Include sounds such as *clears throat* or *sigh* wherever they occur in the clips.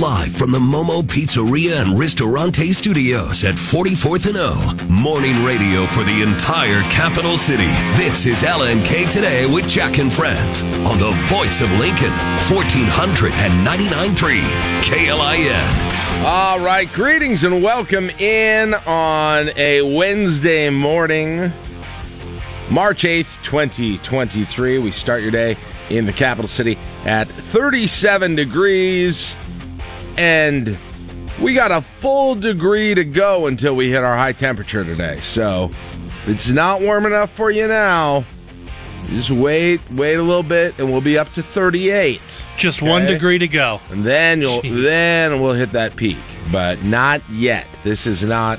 Live from the Momo Pizzeria and Ristorante Studios at 44th and O. Morning radio for the entire capital city. This is LNK Today with Jack and Friends on the voice of Lincoln, 1499.3 KLIN. All right, greetings and welcome in on a Wednesday morning, March 8th, 2023. We start your day in the capital city at 37 degrees, and we got a full degree to go until we hit our high temperature today. So it's not warm enough for you now. Just wait, wait a little bit, and we'll be up to 38. Just one degree to go. And then you'll Jeez. then we'll hit that peak, but not yet. This is not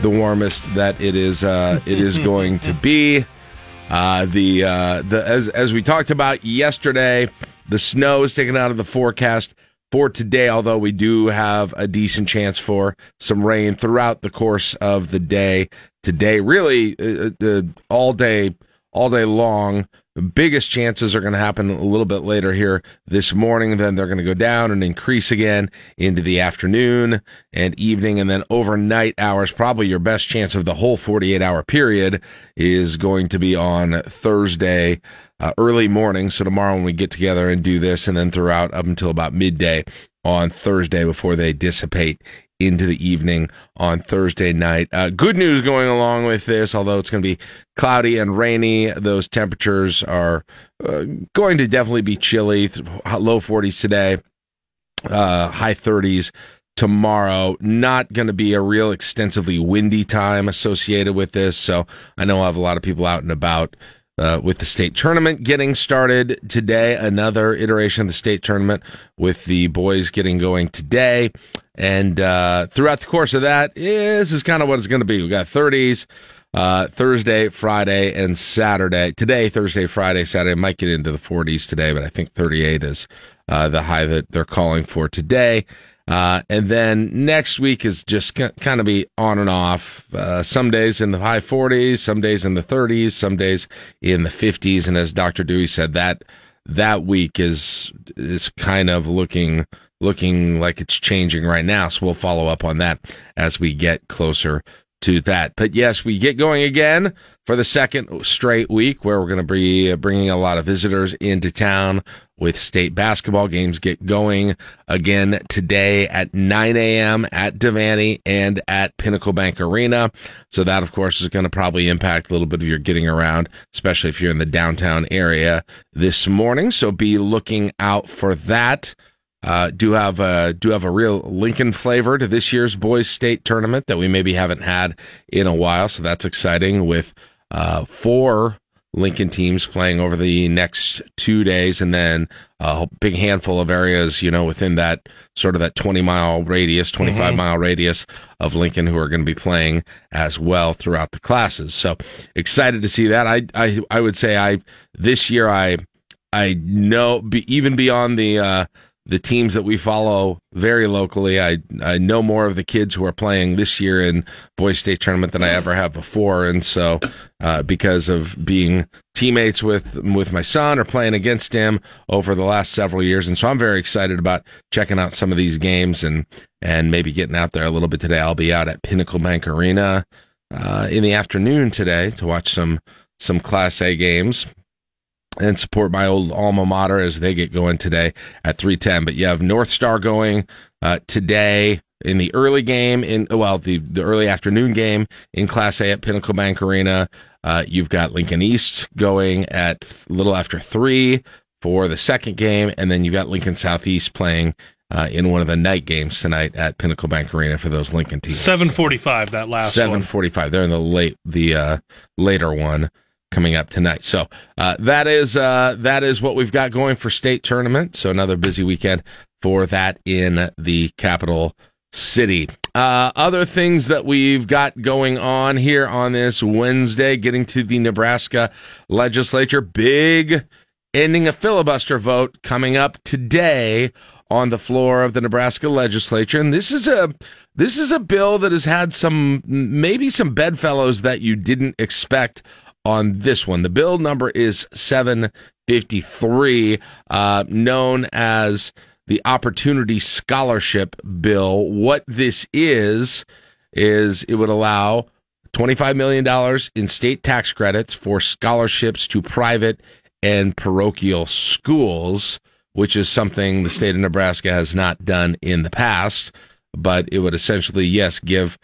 the warmest that it is uh, it is *laughs* going to be. Uh, the uh, the as as we talked about yesterday, the snow is taken out of the forecast for today. Although we do have a decent chance for some rain throughout the course of the day today. Really, uh, uh, all day all day long. The biggest chances are going to happen a little bit later here this morning. Then they're going to go down and increase again into the afternoon and evening. And then overnight hours, probably your best chance of the whole 48 hour period is going to be on Thursday, uh, early morning. So tomorrow when we get together and do this, and then throughout up until about midday on Thursday before they dissipate into the evening on Thursday night. Uh, good news going along with this, although it's going to be cloudy and rainy. Those temperatures are uh, going to definitely be chilly. Low 40s today, uh, high 30s tomorrow. Not going to be a real extensively windy time associated with this. So I know I have a lot of people out and about. Uh, with the state tournament getting started today, another iteration of the state tournament with the boys getting going today. And uh, throughout the course of that, this is kind of what it's going to be. We got 30s uh, Thursday, Friday, and Saturday. Today, Thursday, Friday, Saturday. Might get into the 40s today, but I think 38 is uh, the high that they're calling for today. Uh, and then next week is just ki- kind of be on and off. Uh, some days in the high 40s, some days in the 30s, some days in the 50s. And as Dr. Dewey said, that that week is is kind of looking looking like it's changing right now. So we'll follow up on that as we get closer to that. But yes, we get going again for the second straight week where we're going to be bringing a lot of visitors into town with state basketball games get going again today at 9 a.m. at Devaney and at Pinnacle Bank Arena. So that, of course, is going to probably impact a little bit of your getting around, especially if you're in the downtown area this morning. So be looking out for that. Uh, do have a do have a real Lincoln flavor to this year's boys state tournament that we maybe haven't had in a while, so that's exciting. With uh, four Lincoln teams playing over the next two days, and then a big handful of areas, you know, within that sort of that twenty mile radius, twenty mile radius of Lincoln, who are going to be playing as well throughout the classes. So excited to see that. I I I would say I this year I I know be, even beyond the uh, the teams that we follow very locally. I I know more of the kids who are playing this year in boys state tournament than I ever have before, and so uh, because of being teammates with with my son or playing against him over the last several years, and so I'm very excited about checking out some of these games and and maybe getting out there a little bit today. I'll be out at Pinnacle Bank Arena uh, in the afternoon today to watch some some Class A games and support my old alma mater as they get going today at 310 but you have north star going uh, today in the early game in well the, the early afternoon game in class a at pinnacle bank arena. Uh, you've got lincoln east going at a little after three for the second game. And then you've got lincoln southeast playing uh, in one of the night games tonight at pinnacle bank arena for those lincoln teams. Seven forty-five. That last Seven forty-five. They're in the late, the uh, later one coming up tonight. So uh, that is uh, that is what we've got going for state tournament. So another busy weekend for that in the capital city. Uh, other things that we've got going on here on this Wednesday, getting to the Nebraska legislature, big ending a filibuster vote coming up today on the floor of the Nebraska legislature. And this is a this is a bill that has had some maybe some bedfellows that you didn't expect on this one. The bill number is 753, uh, known as the Opportunity Scholarship Bill. What this is is it would allow $25 million in state tax credits for scholarships to private and parochial schools, which is something the state of Nebraska has not done in the past. But it would essentially, yes, give,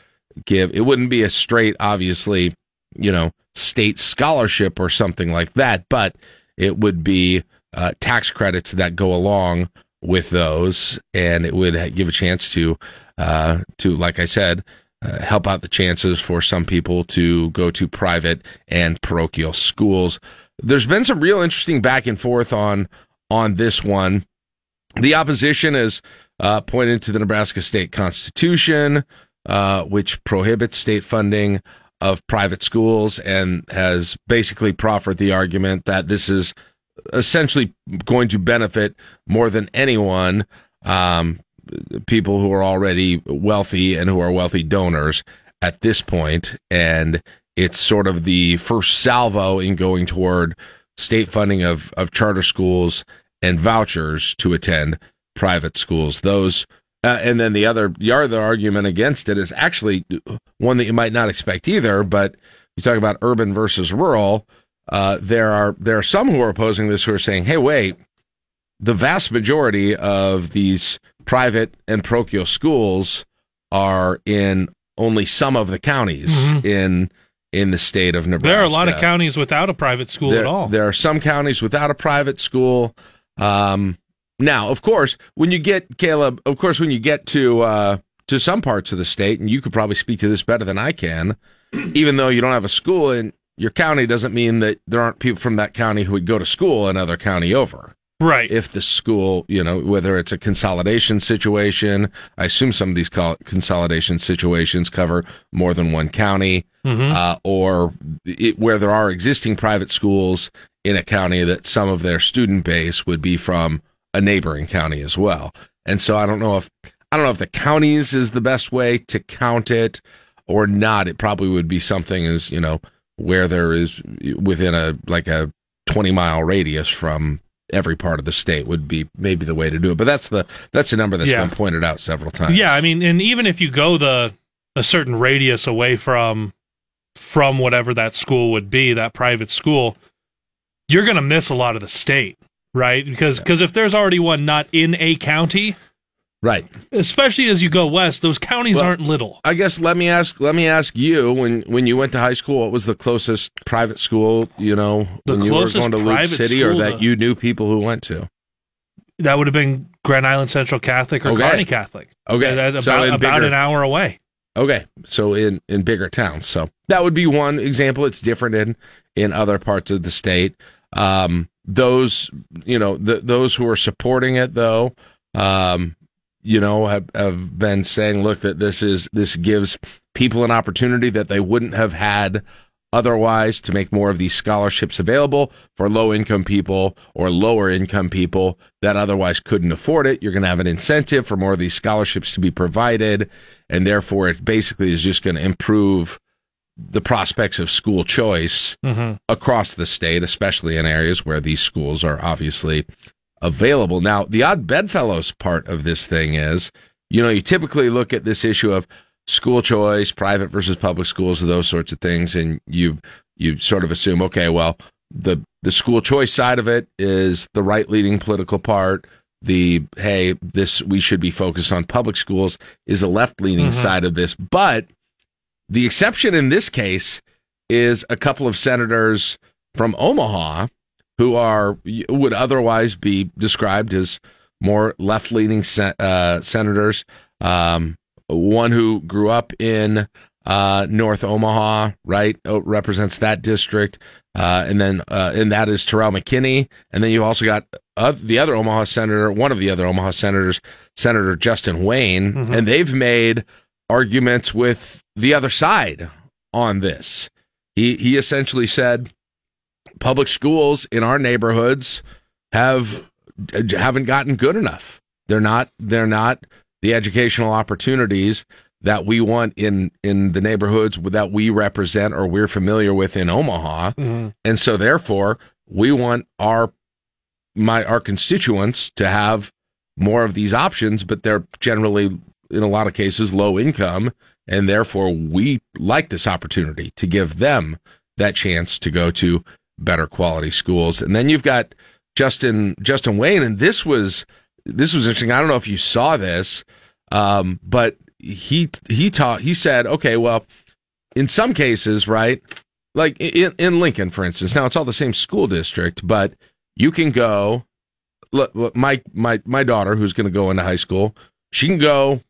give, it wouldn't be a straight, obviously, you know, state scholarship or something like that, but it would be uh, tax credits that go along with those, and it would give a chance to, uh, to like I said, uh, help out the chances for some people to go to private and parochial schools. There's been some real interesting back and forth on on this one. The opposition has uh, pointed to the Nebraska state constitution, uh, which prohibits state funding of private schools, and has basically proffered the argument that this is essentially going to benefit more than anyone um, people who are already wealthy and who are wealthy donors at this point, and it's sort of the first salvo in going toward state funding of of charter schools and vouchers to attend private schools. Those uh, and then the other the other argument against it is actually one that you might not expect either. But you talk about urban versus rural. Uh, there are there are some who are opposing this who are saying, "Hey, wait, the vast majority of these private and parochial schools are in only some of the counties mm-hmm. in in the state of Nebraska. There are a lot of counties without a private school there, at all. There are some counties without a private school. Um, now, of course, when you get Caleb, of course, when you get to uh, to some parts of the state, and you could probably speak to this better than I can, *clears throat* even though you don't have a school in your county, doesn't mean that there aren't people from that county who would go to school another county over. Right. If the school, you know, whether it's a consolidation situation, I assume some of these consolidation situations cover more than one county, mm-hmm. uh, or it, where there are existing private schools in a county that some of their student base would be from a neighboring county as well. And so I don't know if I don't know if the counties is the best way to count it or not. It probably would be something as you know where there is within a like a 20 mile radius from every part of the state would be maybe the way to do it. But that's the that's a number that's yeah. been pointed out several times. Yeah, I mean, and even if you go the a certain radius away from from whatever that school would be, that private school, you're going to miss a lot of the state, right? Because because yeah. if there's already one not in a county, Right. Especially as you go west, those counties well, aren't little. I guess let me ask let me ask you when when you went to high school, what was the closest private school, you know, the when you were going to Loup City or that you knew people who went to? That would have been Grand Island Central Catholic or okay. Catholic. Okay. That, so about, bigger, an hour away. Okay. So in in bigger towns. So that would be one example. It's different in in other parts of the state. Um those you know, the, those who are supporting it though um you know, have, have been saying, look, that this is this gives people an opportunity that they wouldn't have had otherwise to make more of these scholarships available for low income people or lower income people that otherwise couldn't afford it. You're going to have an incentive for more of these scholarships to be provided. And therefore, it basically is just going to improve the prospects of school choice mm-hmm. across the state, especially in areas where these schools are obviously available. Now, the odd bedfellows part of this thing is, you know, you typically look at this issue of school choice, private versus public schools, those sorts of things, and you you sort of assume, okay, well, the the school choice side of it is the right leading political part. The hey, this we should be focused on public schools is the left leaning mm-hmm. side of this. But the exception in this case is a couple of senators from Omaha who are would otherwise be described as more left leaning sen- uh, senators. Um, one who grew up in uh, North Omaha, right, represents that district, uh, and then uh, and that is Terrell McKinney, and then you've also got the other Omaha senator, one of the other Omaha senators, Senator Justin Wayne, mm-hmm. and they've made arguments with the other side on this. He he essentially said public schools in our neighborhoods have haven't gotten good enough. They're not they're not the educational opportunities that we want in in the neighborhoods that we represent or we're familiar with in Omaha. Mm-hmm. And so therefore, we want our my our constituents to have more of these options, but they're generally, in a lot of cases, low income. And therefore, we like this opportunity to give them that chance to go to better quality schools. And then you've got Justin Justin Wayne, and this was this was interesting. I don't know if you saw this, um, but he he taught he said, okay, well, in some cases, right, like in, in Lincoln, for instance. Now it's all the same school district, but you can go. Look, my my my daughter, who's going to go into high school, she can go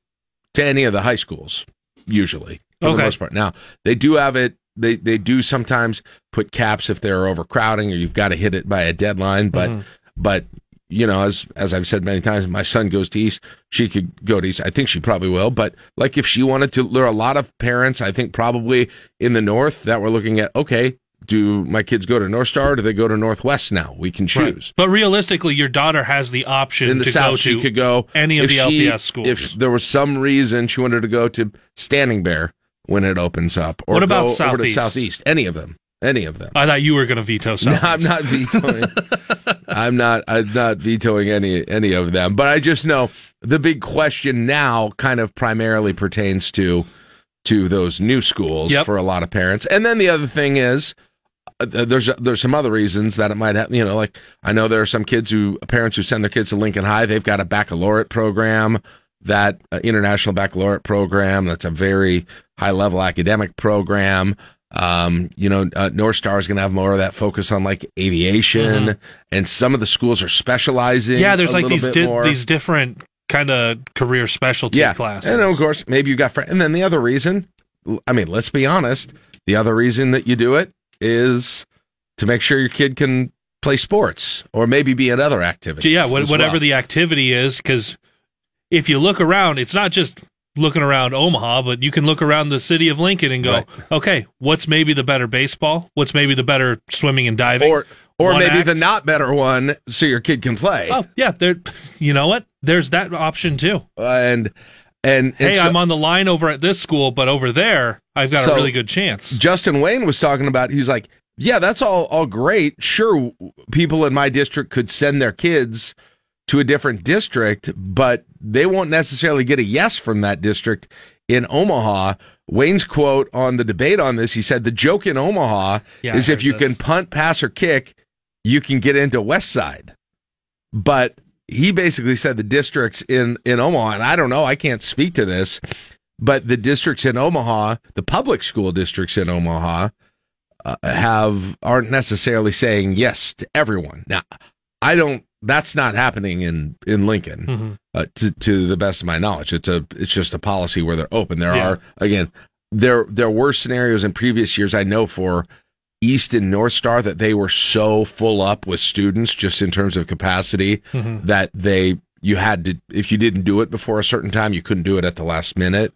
to any of the high schools usually for Okay. the most part. Now they do have it. They they do sometimes put caps if they're overcrowding or you've got to hit it by a deadline. But Mhm. but you know, as as I've said many times, my son goes to East. She could go to East. I think she probably will. But like if she wanted to, there are a lot of parents. I think probably in the North that were looking at. Okay, do my kids go to North Star? Or do they go to Northwest now? We can Right. choose. But realistically, your daughter has the option In the to South, go she to could go any of the she- LPS schools. If there was some reason she wanted to go to Standing Bear when it opens up, or What about go over to Southeast? Southeast, any of them, any of them. I thought you were going to veto *laughs* No, something. I'm not vetoing. *laughs* I'm not. I'm not vetoing any any of them. But I just know the big question now, kind of primarily pertains to to those new schools Yep. for a lot of parents. And then the other thing is, there's there's some other reasons that it might have. You know, like I know there are some kids who parents who send their kids to Lincoln High. They've got a baccalaureate program, that uh, international baccalaureate program. That's a very high level academic program. Um, you know, uh, North Star is going to have more of that focus on like aviation, and some of the schools are specializing. Mm-hmm. yeah, there's like these di- these different kind of career specialty yeah, classes. and of course maybe you got friends. And then the other reason, I mean, let's be honest, the other reason that you do it is to make sure your kid can play sports or maybe be in other activities. yeah, what, whatever well. the activity is, because if you look around, it's not just looking around Omaha, but you can look around the city of Lincoln and go, Right. okay, what's maybe the better baseball? What's maybe the better swimming and diving? or or One maybe act? the not better one, so your kid can play. oh yeah, there. You know what? There's that option too. And and, and Hey, so- I'm on the line over at this school, but over there, I've got So- a really good chance. Justin Wayne was talking about. He's like, yeah, that's all all great. Sure, people in my district could send their kids to a different district, but they won't necessarily get a yes from that district in Omaha. Wayne's quote on the debate on this, he said, "The joke in Omaha Yeah, is if you this. can punt, pass, or kick, you can get into West Side." But he basically said the districts in in Omaha, and I don't know, I can't speak to this, but the districts in Omaha, the public school districts in Omaha, uh, have aren't necessarily saying yes to everyone. Now, I don't. That's not happening in in Lincoln, Mhm. uh, to to the best of my knowledge. It's a it's just a policy where they're open. There Yeah. are again there there were scenarios in previous years I know for East and North Star that they were so full up with students just in terms of capacity Mhm. that they you had to if you didn't do it before a certain time you couldn't do it at the last minute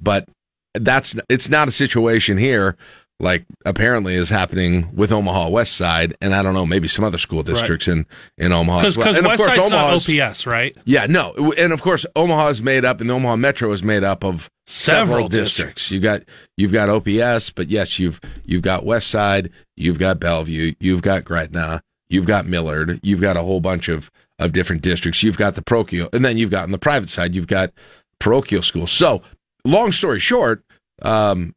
but that's it's not a situation here like apparently is happening with Omaha West Side and I don't know maybe some other school districts in in Omaha Because as well. And of West course Omaha's OPS, right? yeah no and of course Omaha is made up and the Omaha Metro is made up of several, Several districts. You got you've got OPS, but yes, you've you've got West Side, you've got Bellevue, you've got Gretna, you've got Millard, you've got a whole bunch of of different districts. You've got the parochial, and then you've got on the private side, you've got parochial schools. So, long story short, um,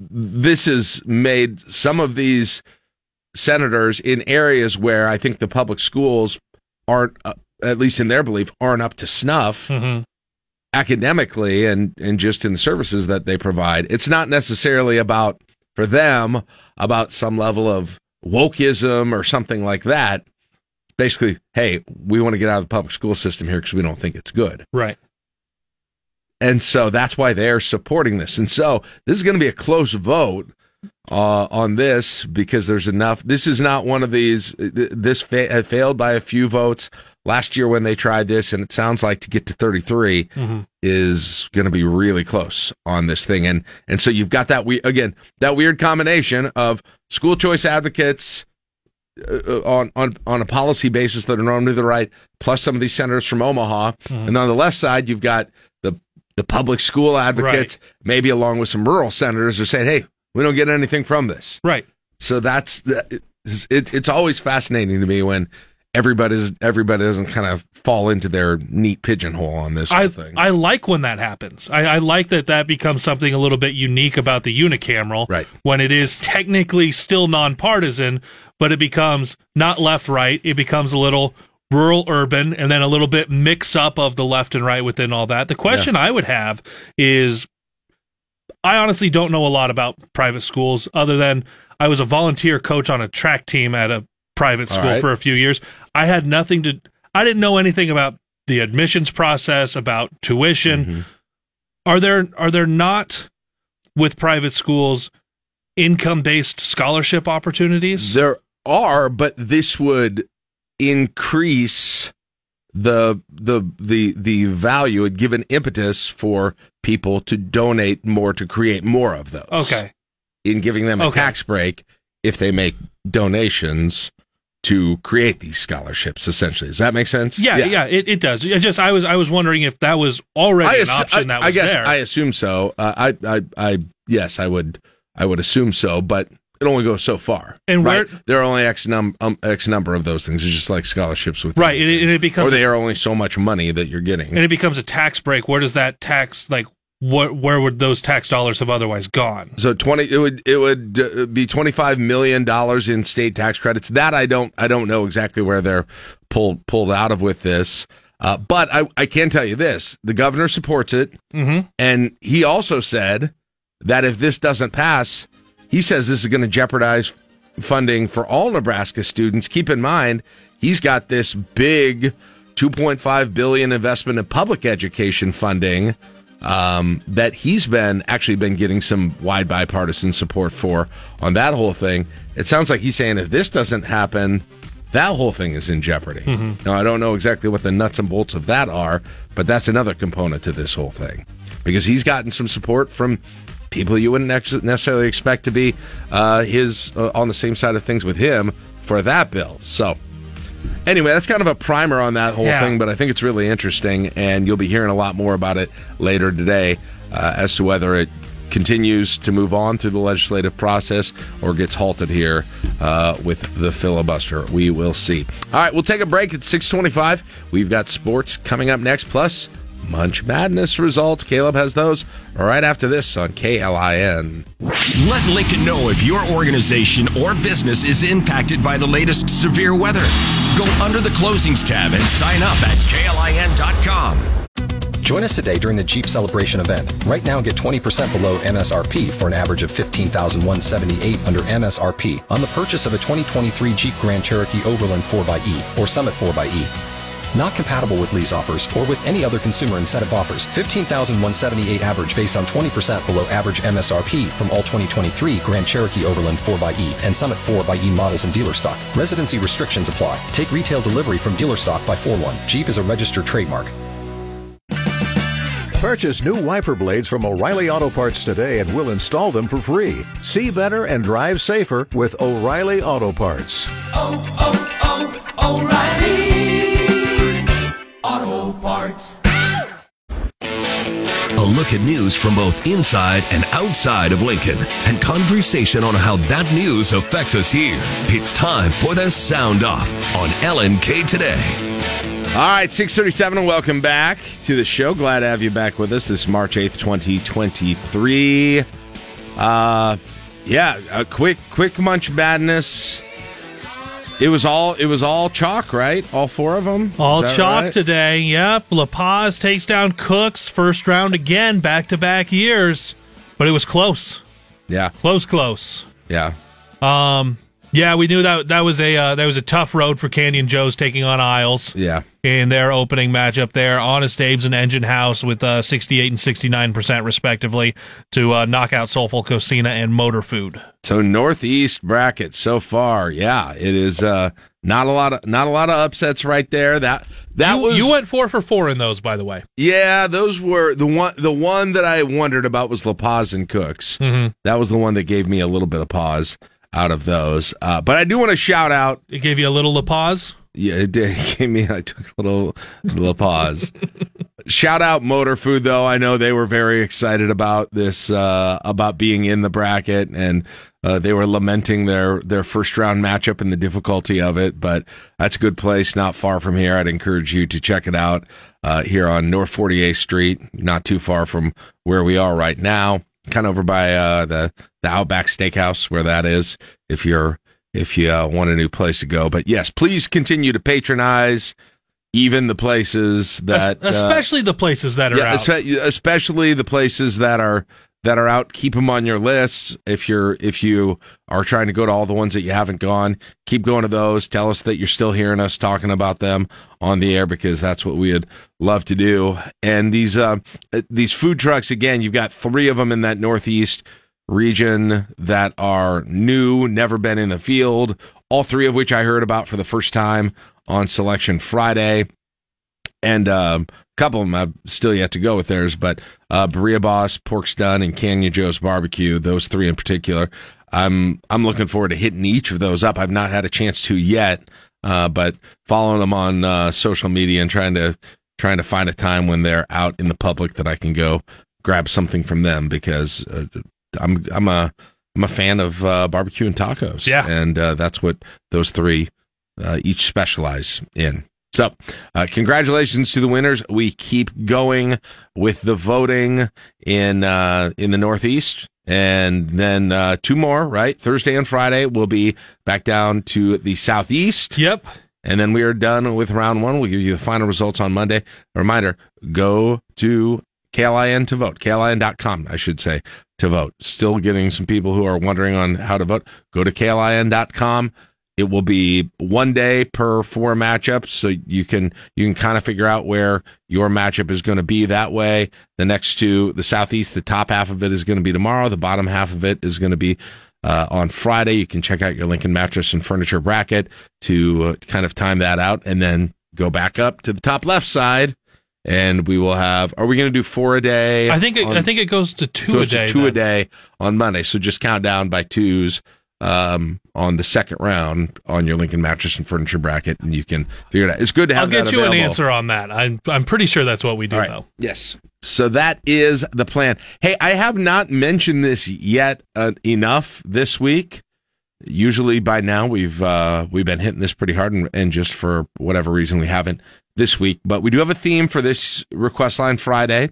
this has made some of these senators in areas where I think the public schools aren't, uh, at least in their belief, aren't up to snuff hmm academically and and just in the services that they provide. It's not necessarily about for them about some level of wokeism or something like that. Basically, hey, we want to get out of the public school system here because we don't think it's good. Right. And so that's why they're supporting this. And so this is going to be a close vote uh, on this because there's enough. This is not one of these. This fa- had failed by a few votes last year when they tried this, and it sounds like to get to 33 Mhm. is going to be really close on this thing. And and so you've got that we again that weird combination of school choice advocates. Uh, on on on a policy basis that are normally the right, plus some of these senators from Omaha, and on the left side you've got the public school advocates, maybe along with some rural senators, are saying, "Hey, we don't get anything from this." Right. So that's the it, it's always fascinating to me when everybody's everybody doesn't kind of fall into their neat pigeonhole on this whole I thing. I like when that happens. I, I like that that becomes something a little bit unique about the unicameral. Right. When it is technically still nonpartisan, but it becomes not left right. It becomes a little rural urban and then a little bit mix up of the left and right within all that. The question I would have is I honestly don't know a lot about private schools other than I was a volunteer coach on a track team at a private school right. for a few years. I had nothing to I didn't know anything about the admissions process, about tuition. Mm-hmm. Are there are there not with private schools income based scholarship opportunities? There are, but this would increase the the the the value and give an impetus for people to donate more to create more of those. okay. In giving them a Okay. tax break if they make donations to create these scholarships essentially. Does that make sense? Yeah, yeah, it, it does. It just I was I was wondering if that was already I, an option I- that was I guess there. I assume so. Uh, I, I, I, yes, I would, I would assume so, but it only goes so far. And right? where- there are only x num um, x number of those things. It's just like scholarships with right, and it, and it or becomes they are only so much money that you're getting. and it becomes a tax break. Where does that tax like what where would those tax dollars have otherwise gone? So twenty, it would it would uh, be twenty five million dollars in state tax credits. That I don't I don't know exactly where they're pulled pulled out of with this. Uh, but I, I can tell you this: the governor supports it, Mm-hmm. and he also said that if this doesn't pass, he says this is going to jeopardize funding for all Nebraska students. Keep in mind, he's got this big 2.5 billion investment in public education funding um, that he's been actually been getting some wide bipartisan support for on that whole thing. It sounds like he's saying if this doesn't happen, that whole thing is in jeopardy. Now I don't know exactly what the nuts and bolts of that are, but that's another component to this whole thing because he's gotten some support from people you wouldn't ex- necessarily expect to be uh, his uh, on the same side of things with him for that bill. So anyway, that's kind of a primer on that whole Yeah. thing, but I think it's really interesting, and you'll be hearing a lot more about it later today uh, as to whether it continues to move on through the legislative process or gets halted here uh, with the filibuster. We will see. All right, we'll take a break at 625. We've got sports coming up next, plus Munch Madness results. Caleb has those right after this on KLIN. Let Lincoln know if your organization or business is impacted by the latest severe weather. Go under the closings tab and sign up at klin.com. Join us today during the Jeep Celebration event. Right now, get 20% below MSRP for an average of 15178 under MSRP on the purchase of a 2023 Jeep Grand Cherokee Overland 4xE or Summit 4xE. Not compatible with lease offers or with any other consumer incentive offers. 15,178 average based on 20% below average MSRP from all 2023 Grand Cherokee Overland 4xE and Summit 4xE models in dealer stock. Residency restrictions apply. Take retail delivery from dealer stock by 4-1. Jeep is a registered trademark. Purchase new wiper blades from O'Reilly Auto Parts today and we'll install them for free. See better and drive safer with O'Reilly Auto Parts. oh, oh, oh, O'Reilly Auto Parts. A look at news from both inside and outside of Lincoln and conversation on how that news affects us here. It's time for the Sound Off on LNK Today. All right, 637, and welcome back to the show. Glad to have you back with us this March 8th, 2023. Uh, yeah, a quick, quick munch madness. It was all, it was all chalk, right? All four of them? All chalk right? today. Yep. La Paz takes down Cooks first round again, back to back years, but it was close, Yeah, close, close. yeah. Um, yeah, we knew that that was a uh, that was a tough road for Canyon Joe's taking on Isles Yeah. in their opening matchup there. Honest Abe's and Engine House with uh, 68 and 69 percent respectively to uh, knock out Soulful Cocina and Motor Food. So Northeast bracket so far, yeah, it is uh, not a lot of not a lot of upsets right there. That that you, was you went four for four in those, by the way. Yeah, those were the one. The one that I wondered about was La Paz and Cooks. Mhm. That was the one that gave me a little bit of pause out of those. Uh, but I do want to shout out. It gave you a little La Paz. Yeah, it did *laughs* it gave me. I took a little little pause. shout out Motor Food though. I know they were very excited about this uh, about being in the bracket and uh, they were lamenting their their first round matchup and the difficulty of it. But that's a good place, not far from here. I'd encourage you to check it out uh, here on North 48th Street, not too far from where we are right now. Kind of over by uh, the the Outback Steakhouse, where that is. If you're if you uh, want a new place to go, but yes, please continue to patronize even the places that uh, especially the places that are yeah, out. espe- especially the places that are that are out. Keep them on your lists. If you're if you are trying to go to all the ones that you haven't gone, keep going to those. Tell us that you're still hearing us talking about them on the air because that's what we would love to do. And these uh, these food trucks again, you've got three of them in that northeast region that are new, never been in the field. All three of which I heard about for the first time on Selection Friday, and um, a couple of them I've still yet to go with theirs. But uh, Birria Boss, Pork's Done, and Canyon Joe's Barbecue, those three in particular, I'm I'm looking forward to hitting each of those up. I've not had a chance to yet, uh, but following them on uh, social media and trying to trying to find a time when they're out in the public that I can go grab something from them because uh, I'm I'm a I'm a fan of uh, barbecue and tacos. Yeah. and uh, that's what those three uh, each specialize in. So, uh, congratulations to the winners. We keep going with the voting in uh, in the Northeast, and then uh, two more. Right, Thursday and Friday we'll be back down to the Southeast. Yep. And then we are done with round one. We'll give you the final results on Monday. A reminder go to KLIN to vote, KLIN.com, I should say, to vote. Still getting some people who are wondering on how to vote. Go to KLIN.com. It will be one day per four matchups, so you can you can kind of figure out where your matchup is going to be that way. The next two, the southeast, the top half of it is going to be tomorrow. The bottom half of it is going to be uh, on Friday. You can check out your Lincoln mattress and furniture bracket to uh, kind of time that out, and then go back up to the top left side, and we will have. Are we going to do four a day? I think it, on- I think it goes to two goes a day. to two a day on Monday. So just count down by twos um, on the second round on your Lincoln mattress and furniture bracket, and you can figure it out. It's good to have I'll get that you an answer on that. I'm I'm pretty sure that's what we do All right. though. Yes. So that is the plan. Hey, I have not mentioned this yet uh, enough this week. Usually by now we've uh, we've been hitting this pretty hard, and, and just for whatever reason we haven't this week. But we do have a theme for this request line Friday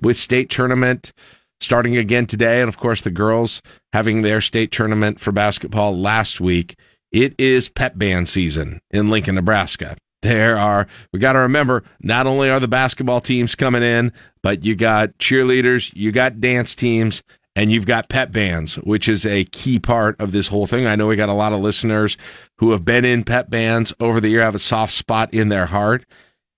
with state tournament starting again today, and of course the girls having their state tournament for basketball last week. It is pep band season in Lincoln, Nebraska. There are, we got to remember, not only are the basketball teams coming in, but you got cheerleaders, you got dance teams, and you've got pep bands, which is a key part of this whole thing. I know we got a lot of listeners who have been in pep bands over the year, have a soft spot in their heart.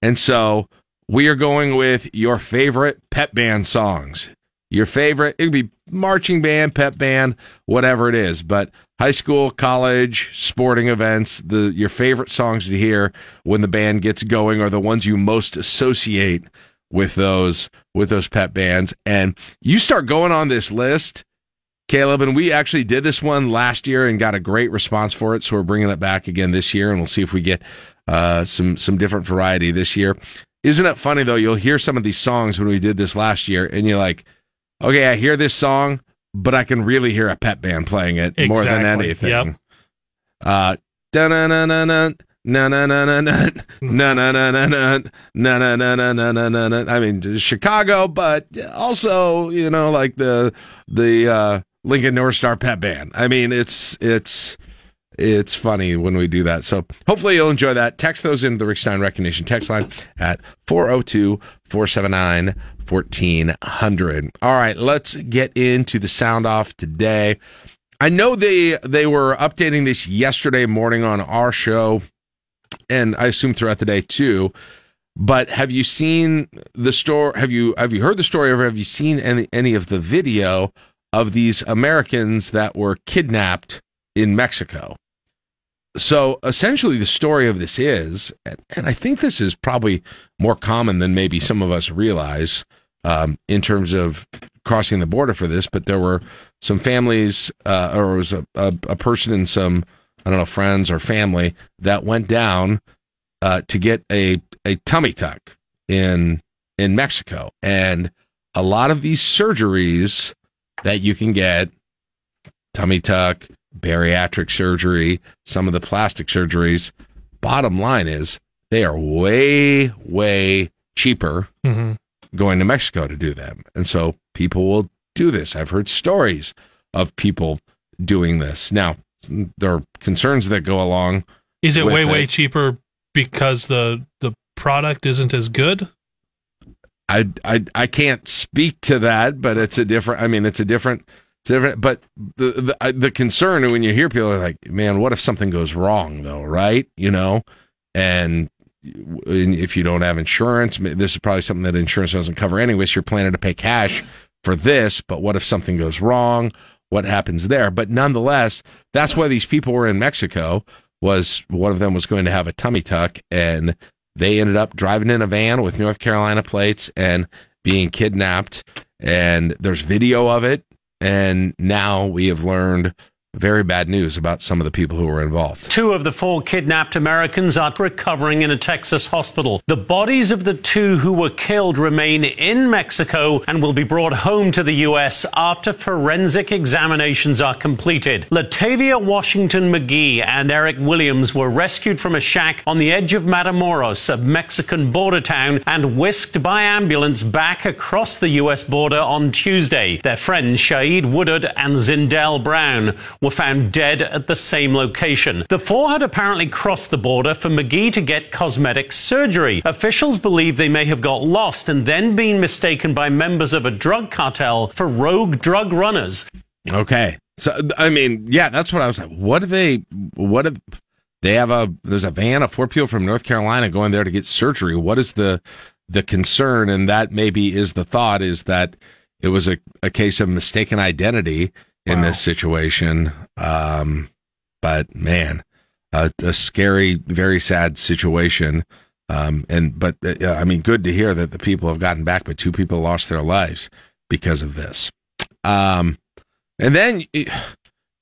And so we are going with your favorite pep band songs. Your favorite, it could be marching band, pep band, whatever it is, but high school, college, sporting events, the your favorite songs to hear when the band gets going are the ones you most associate with those with those pep bands. And you start going on this list, Caleb, and we actually did this one last year and got a great response for it. So we're bringing it back again this year, and we'll see if we get uh, some some different variety this year. Isn't it funny though? You'll hear some of these songs when we did this last year, and you're like, okay, I hear this song, but I can really hear a pep band playing it more than anything. Yep. Uh, da-na-na-na-na, na-na-na-na-na, na-na-na-na-na, na-na-na-na-na-na-na. I mean, Chicago, but also, you know, like the the uh, Lincoln North Star pep band. I mean, it's it's it's funny when we do that. So hopefully you'll enjoy that. Text those into the Rick Stein Recognition text line at 402 479 1400. All right, let's get into the sound off today. I know they they were updating this yesterday morning on our show, and I assume throughout the day too. But have you seen the story? Have you have you heard the story, or have you seen any any of the video of these Americans that were kidnapped in Mexico? So essentially, the story of this is, and, I think this is probably more common than maybe some of us realize um, in terms of crossing the border for this. But there were some families, uh, or was a, a, a person and some, I don't know, friends or family that went down uh, to get a, a tummy tuck in in Mexico. And a lot of these surgeries that you can get, tummy tuck, bariatric surgery, some of the plastic surgeries, bottom line is they are way, way cheaper hmm going to Mexico to do them. And so people will do this. I've heard stories of people doing this. Now, there are concerns that go along. Is it way it. way cheaper because the the product isn't as good? I, I, I can't speak to that, but it's a different, I mean, it's a different, different, but the, the, uh, the concern when you hear people are like, man, what if something goes wrong though? Right. You know, and if you don't have insurance, this is probably something that insurance doesn't cover anyway. So you're planning to pay cash for this, but what if something goes wrong? What happens there? But nonetheless, that's why these people were in Mexico. Was one of them was going to have a tummy tuck, and they ended up driving in a van with North Carolina plates and being kidnapped. And there's video of it. And now we have learned very bad news about some of the people who were involved. Two of the four kidnapped Americans are recovering in a Texas hospital. The bodies of the two who were killed remain in Mexico and will be brought home to the U.S. after forensic examinations are completed. Latavia Washington McGee and Eric Williams were rescued from a shack on the edge of Matamoros, a Mexican border town, and whisked by ambulance back across the U.S. border on Tuesday. Their friends Shaeed Woodard and Zindell Brown were found dead at the same location. The four had apparently crossed the border for McGee to get cosmetic surgery. Officials believe they may have got lost and then been mistaken by members of a drug cartel for rogue drug runners. Okay. So I mean, yeah, that's what I was like. What do they? What do they have? A there's a van of four people from North Carolina going there to get surgery. What is the the concern? And that maybe is the thought is that it was a, a case of mistaken identity in this situation. Um, but man, a, a scary, very sad situation. Um, and but uh, I mean, good to hear that the people have gotten back, but two people lost their lives because of this. Um, and then, you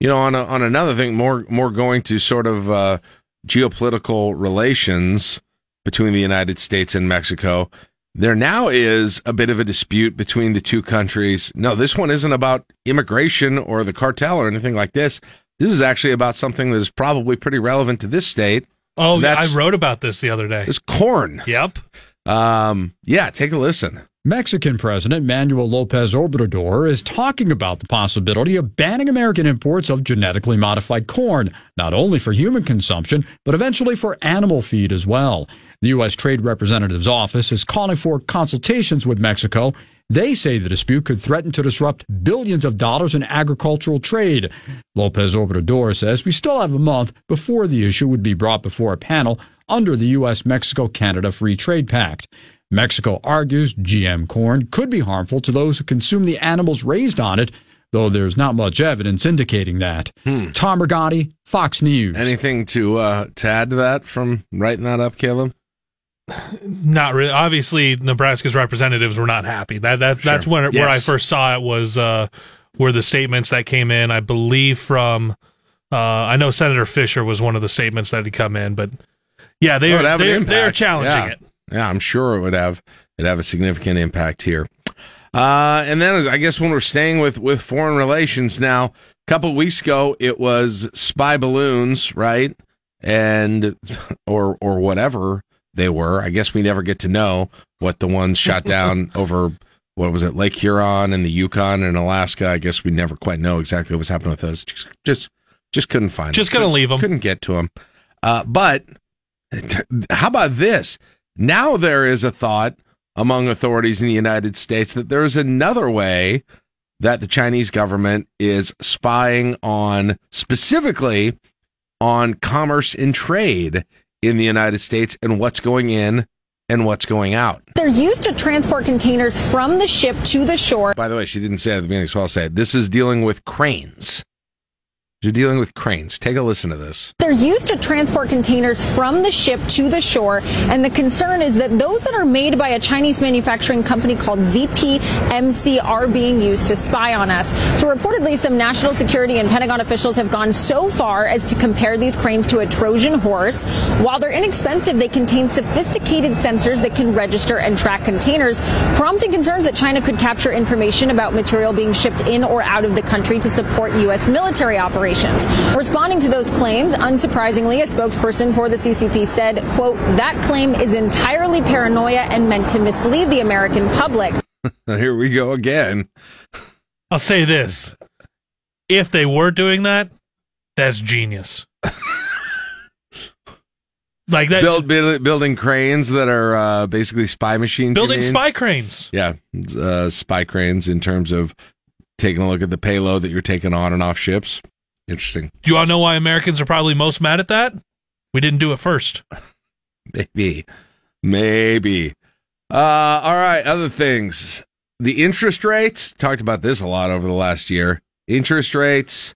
know, on a, on another thing, more more going to sort of uh, geopolitical relations between the United States and Mexico. There now is a bit of a dispute between the two countries. No, this one isn't about immigration or the cartel or anything like this. This is actually about something that is probably pretty relevant to this state. Oh, yeah, I wrote about this the other day. It's corn. Yep. Um, yeah, take a listen. Mexican President Manuel Lopez Obrador is talking about the possibility of banning American imports of genetically modified corn, not only for human consumption, but eventually for animal feed as well. The U.S. Trade Representative's office is calling for consultations with Mexico. They say the dispute could threaten to disrupt billions of dollars in agricultural trade. Lopez Obrador says we still have a month before the issue would be brought before a panel under the U.S. Mexico Canada Free Trade Pact. Mexico argues GM corn could be harmful to those who consume the animals raised on it, though there's not much evidence indicating that. Tom Rigotti, Fox News. Anything to uh, to add to that from writing that up, Caleb? Not really. Obviously, Nebraska's representatives were not happy. That that that's Sure. when where I first saw it was uh, were the statements that came in. I believe from uh, I know Senator Fisher was one of the statements that had come in, but yeah, they are it'd have an they are, they are challenging Yeah. it. Yeah, I'm sure it would have it'd have a significant impact here. Uh, and then I guess when we're staying with with foreign relations now, a couple weeks ago it was spy balloons, right? And *laughs* or or whatever they were. I guess we never get to know what the ones shot *laughs* down over what was it, Lake Huron and the Yukon and Alaska. I guess we never quite know exactly what was happening with those. Just just, just couldn't find. Just them. gonna leave them. Couldn't get to them. Uh, but *laughs* how about this? Now there is a thought among authorities in the United States that there is another way that the Chinese government is spying on specifically on commerce and trade in the United States and what's going in and what's going out. They're used to transport containers from the ship to the shore. By the way, she didn't say it at the beginning, so I'll say it. This is dealing with cranes. You're dealing with cranes. Take a listen to this. They're used to transport containers from the ship to the shore, and the concern is that those that are made by a Chinese manufacturing company called ZPMC are being used to spy on us. So reportedly, some national security and Pentagon officials have gone so far as to compare these cranes to a Trojan horse. While they're inexpensive, they contain sophisticated sensors that can register and track containers, prompting concerns that China could capture information about material being shipped in or out of the country to support U.S. military operations. Responding to those claims, unsurprisingly, a spokesperson for the CCP said, quote, that claim is entirely paranoia and meant to mislead the American public. *laughs* Here we go again. I'll say this: if they were doing that, that's genius. *laughs* like that, Build, build, building cranes that are uh, basically spy machines. building spy cranes. Yeah, uh, spy cranes in terms of taking a look at the payload that you're taking on and off ships. Interesting. Do you all know why Americans are probably most mad at that? We didn't do it first. *laughs* Maybe. Maybe. Uh, all right, other things. The interest rates, talked about this a lot over the last year. Interest rates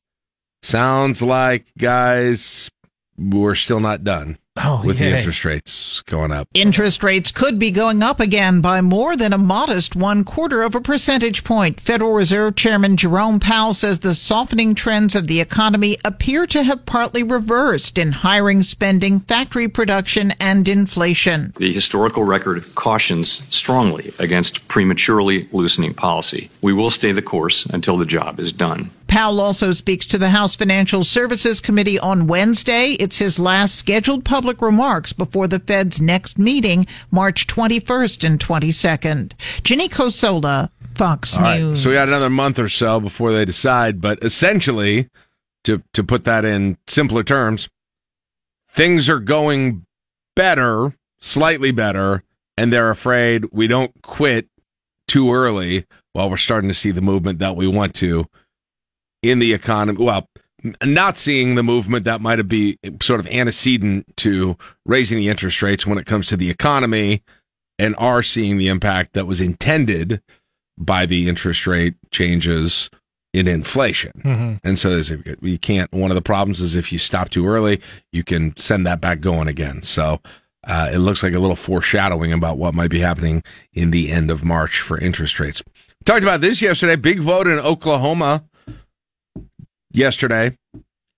sounds like guys we're still not done Oh, with the interest rates going up. Interest rates could be going up again by more than a modest one quarter of a percentage point. Federal Reserve Chairman Jerome Powell says the softening trends of the economy appear to have partly reversed in hiring, spending, factory production, and inflation. The historical record cautions strongly against prematurely loosening policy. We will stay the course until the job is done. Powell also speaks to the House Financial Services Committee on Wednesday. It's his last scheduled public remarks before the Fed's next meeting, March 21st and 22nd. Ginny Cosola, Fox All right, News. so we got another month or so before they decide, but essentially, to to put that in simpler terms, things are going better, slightly better, and they're afraid we don't quit too early while we're starting to see the movement that we want to in the economy. Well, not seeing the movement that might have be sort of antecedent to raising the interest rates when it comes to the economy, and are seeing the impact that was intended by the interest rate changes in inflation. Mhm. And so there's a, you can't. One of the problems is if you stop too early, you can send that back going again. So uh, it looks like a little foreshadowing about what might be happening in the end of March for interest rates. Talked about this yesterday. Big vote in Oklahoma yesterday.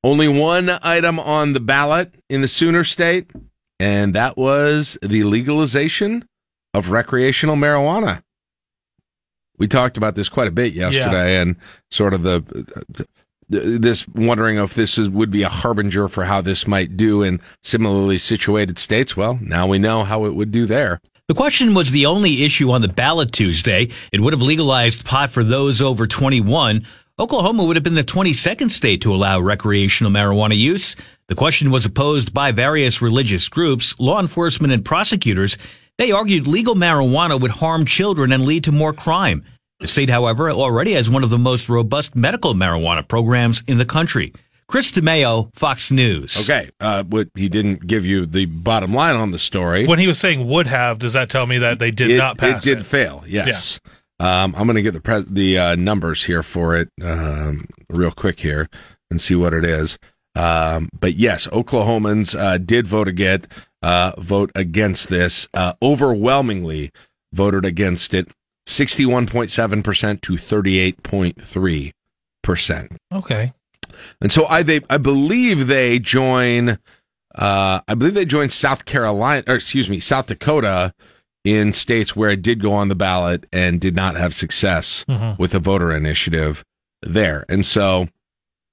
Only one item on the ballot in the Sooner State, and that was the legalization of recreational marijuana. We talked about this quite a bit yesterday, and sort of the, the this wondering if this is, would be a harbinger for how this might do in similarly situated states. Well, now we know how it would do there. The question was the only issue on the ballot Tuesday. It would have legalized pot for those over 21. Oklahoma would have been the 22nd state to allow recreational marijuana use. The question was opposed by various religious groups, law enforcement, and prosecutors. They argued legal marijuana would harm children and lead to more crime. The state, however, already has one of the most robust medical marijuana programs in the country. Chris DeMeo, Fox News. Okay, uh, what he didn't give you the bottom line on the story. When he was saying would have, does that tell me that they did it, not pass It did fail. Yes. Um, I'm going to get the pre- the uh, numbers here for it um, real quick here and see what it is. Um, but yes, Oklahomans uh, did vote again. Uh, vote against this. Uh, overwhelmingly voted against it. 61.7 percent to 38.3 percent. Okay. And so I they I believe they join uh I believe they joined South Carolina or excuse me, South Dakota in states where it did go on the ballot and did not have success Mhm. with a voter initiative there. And so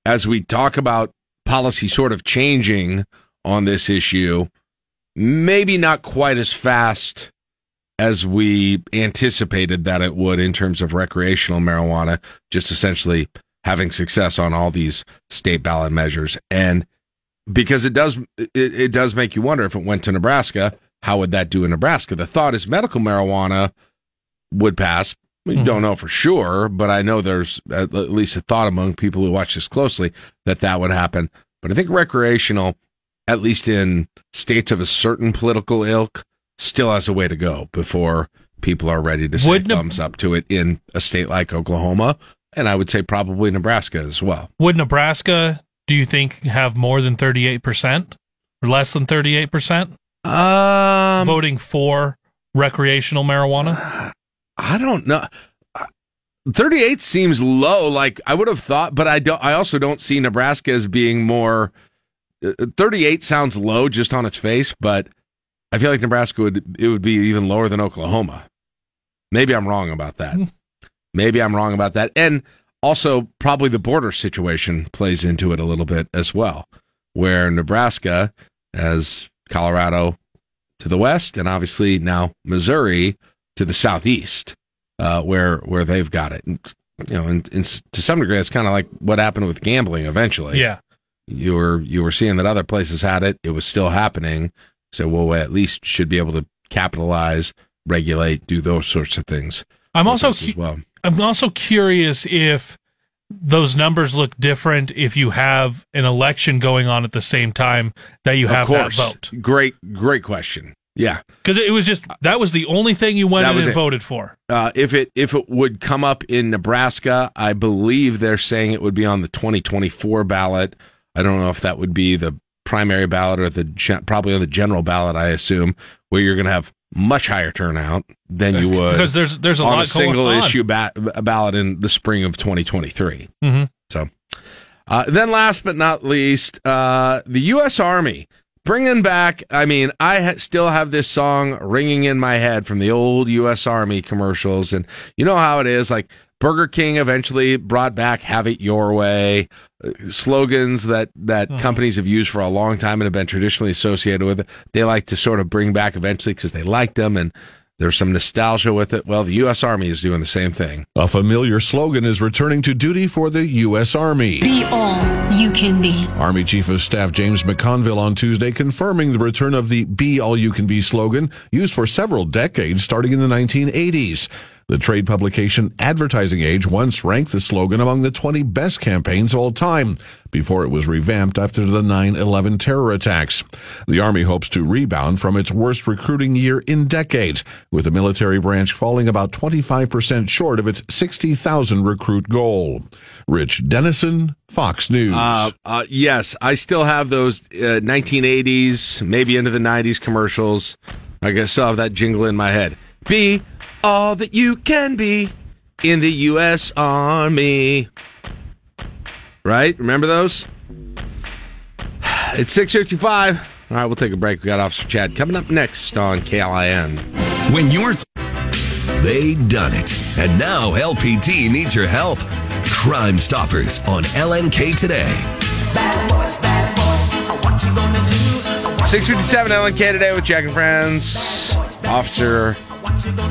as we talk about policy sort of changing on this issue, maybe not quite as fast as we anticipated that it would in terms of recreational marijuana, just essentially having success on all these state ballot measures. And because it does, it, it does make you wonder if it went to Nebraska, how would that do in Nebraska? The thought is medical marijuana would pass. We Mhm. don't know for sure, but I know there's at least a thought among people who watch this closely that that would happen. But I think recreational, at least in states of a certain political ilk, still has a way to go before people are ready to say Would thumbs up to it in a state like Oklahoma, and I would say probably Nebraska as well. Would Nebraska do you think have more than 38% or less than 38% Um, voting for recreational marijuana? I don't know. 38 seems low. Like I would have thought, but I don't. I also don't see Nebraska as being more. uh, 38 sounds low just on its face, but I feel like Nebraska would it would be even lower than Oklahoma. Maybe I'm wrong about that. Maybe I'm wrong about that, and also probably the border situation plays into it a little bit as well, where Nebraska has Colorado to the west, and obviously now Missouri to the southeast, uh, where where they've got it. And, you know, and, and to some degree, it's kind of like what happened with gambling. Eventually, Yeah. you were you were seeing that other places had it. It was still happening. So, well, we at least should be able to capitalize, regulate, do those sorts of things. I'm also cu- well. I'm also curious if those numbers look different if you have an election going on at the same time that you have that vote. Great, great question. Yeah. Because it was just that was the only thing you went and it. voted for. Uh, if it if it would come up in Nebraska, I believe they're saying it would be on the 2024 ballot. I don't know if that would be the primary ballot or the probably on the general ballot. I assume where you're going to have much higher turnout than you *laughs* would Because there's there's a on lot a single on. issue ba- ballot in the spring of 2023. Mhm. So, uh, then last but not least, uh, the U.S. Army bringing back. I mean, I ha- still have this song ringing in my head from the old U.S. Army commercials, and you know how it is. Like Burger King eventually brought back "Have It Your Way." uh, Slogans that that companies have used for a long time and have been traditionally associated with it. They like to sort of bring back eventually because they like them and there's some nostalgia with it. Well, the U.S. Army is doing the same thing. A familiar slogan is returning to duty for the U.S. Army. Be all you can be. Army Chief of Staff James McConville on Tuesday confirming the return of the Be All You Can Be slogan used for several decades starting in the 1980s. The trade publication Advertising Age once ranked the slogan among the 20 best campaigns of all time before it was revamped after the 9-11 terror attacks. The Army hopes to rebound from its worst recruiting year in decades, with the military branch falling about 25% short of its 60,000 recruit goal. Rich Dennison, Fox News. Uh, uh, yes, I still have those uh, 1980s, maybe into the 90s commercials. I guess still have that jingle in my head. Be all that you can be in the U.S. Army. Right? Remember those? It's 6.55. All right, we'll take a break. We got Officer Chad coming up next on KLIN. When you're. They done it. And now LPD needs your help. Crime Stoppers on LNK today. 657 LNK today with Jack and Friends. Officer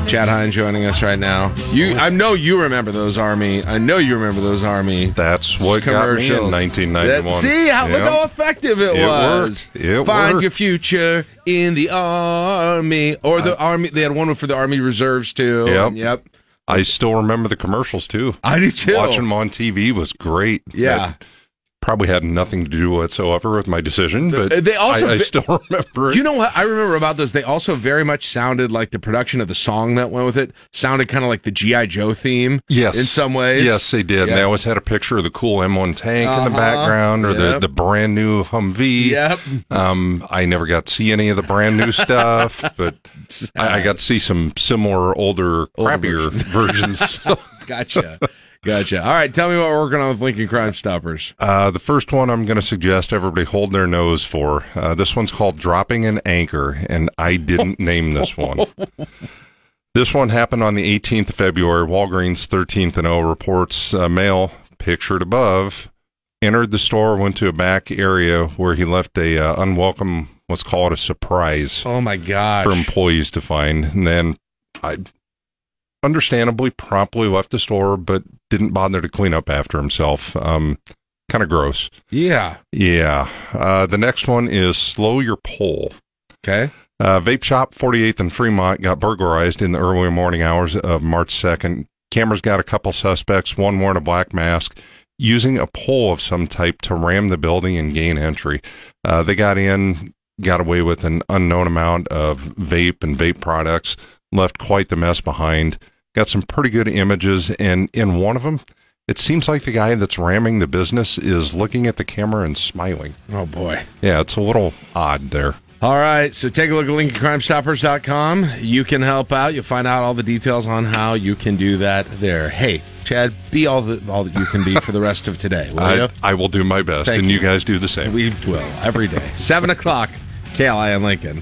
Chad Hine joining us right now. You, I know you remember those Army. I know you remember those Army. That's what got me in 1991. That- see how look how effective it, It was. worked. It Find worked. your future in the Army or the Army. They had one for the Army Reserves too. Yep. Yep. I still remember the commercials too. I do too. Watching them on TV was great. Yeah. It probably had nothing to do whatsoever with my decision, but They also I, I still *laughs* remember it. You know what I remember about those? They also very much sounded like the production of the song that went with it sounded kind of like the GI Joe theme. Yes, in some ways. Yes, they did. And they always had a picture of the cool M1 tank in the Uh-huh. background, or the, Yep. the brand new Humvee. Yep. Um, I never got to see any of the brand new *laughs* stuff, but I, I got to see some similar older, crappier *laughs* versions. gotcha. Gotcha. All right, tell me what we're working on with Lincoln Crime Stoppers. Uh, the first one I'm going to suggest everybody hold their nose for. Uh, this one's called Dropping an Anchor, and I didn't *laughs* name this one. This one happened on the 18th of February. Walgreens 13th and O reports a male pictured above entered the store, went to a back area where he left a uh, unwelcome, let's call it a surprise. Oh my god! For employees to find, and then I understandably promptly left the store, but didn't bother to clean up after himself. Um, kind of gross. Yeah. Yeah. Uh, the next one is Slow Your Pull. Okay. Uh, Vape Shop 48th and Fremont got burglarized in the early morning hours of March 2nd. Cameras got a couple suspects, one wearing a black mask, using a pole of some type to ram the building and gain entry. Uh, they got in, got away with an unknown amount of vape and vape products, left quite the mess behind. Got some pretty good images, and in one of them, it seems like the guy that's ramming the business is looking at the camera and smiling. Oh boy. Yeah, it's a little odd there. All right, so take a look at LincolnCrimeStoppers.com. You can help out. You'll find out all the details on how you can do that there. Hey, Chad, be all that all that you can be for the rest of today. *laughs* Will you? I, I will do my best, Thank and you. you. guys do the same. We will every day. Seven o'clock, KLIN Lincoln.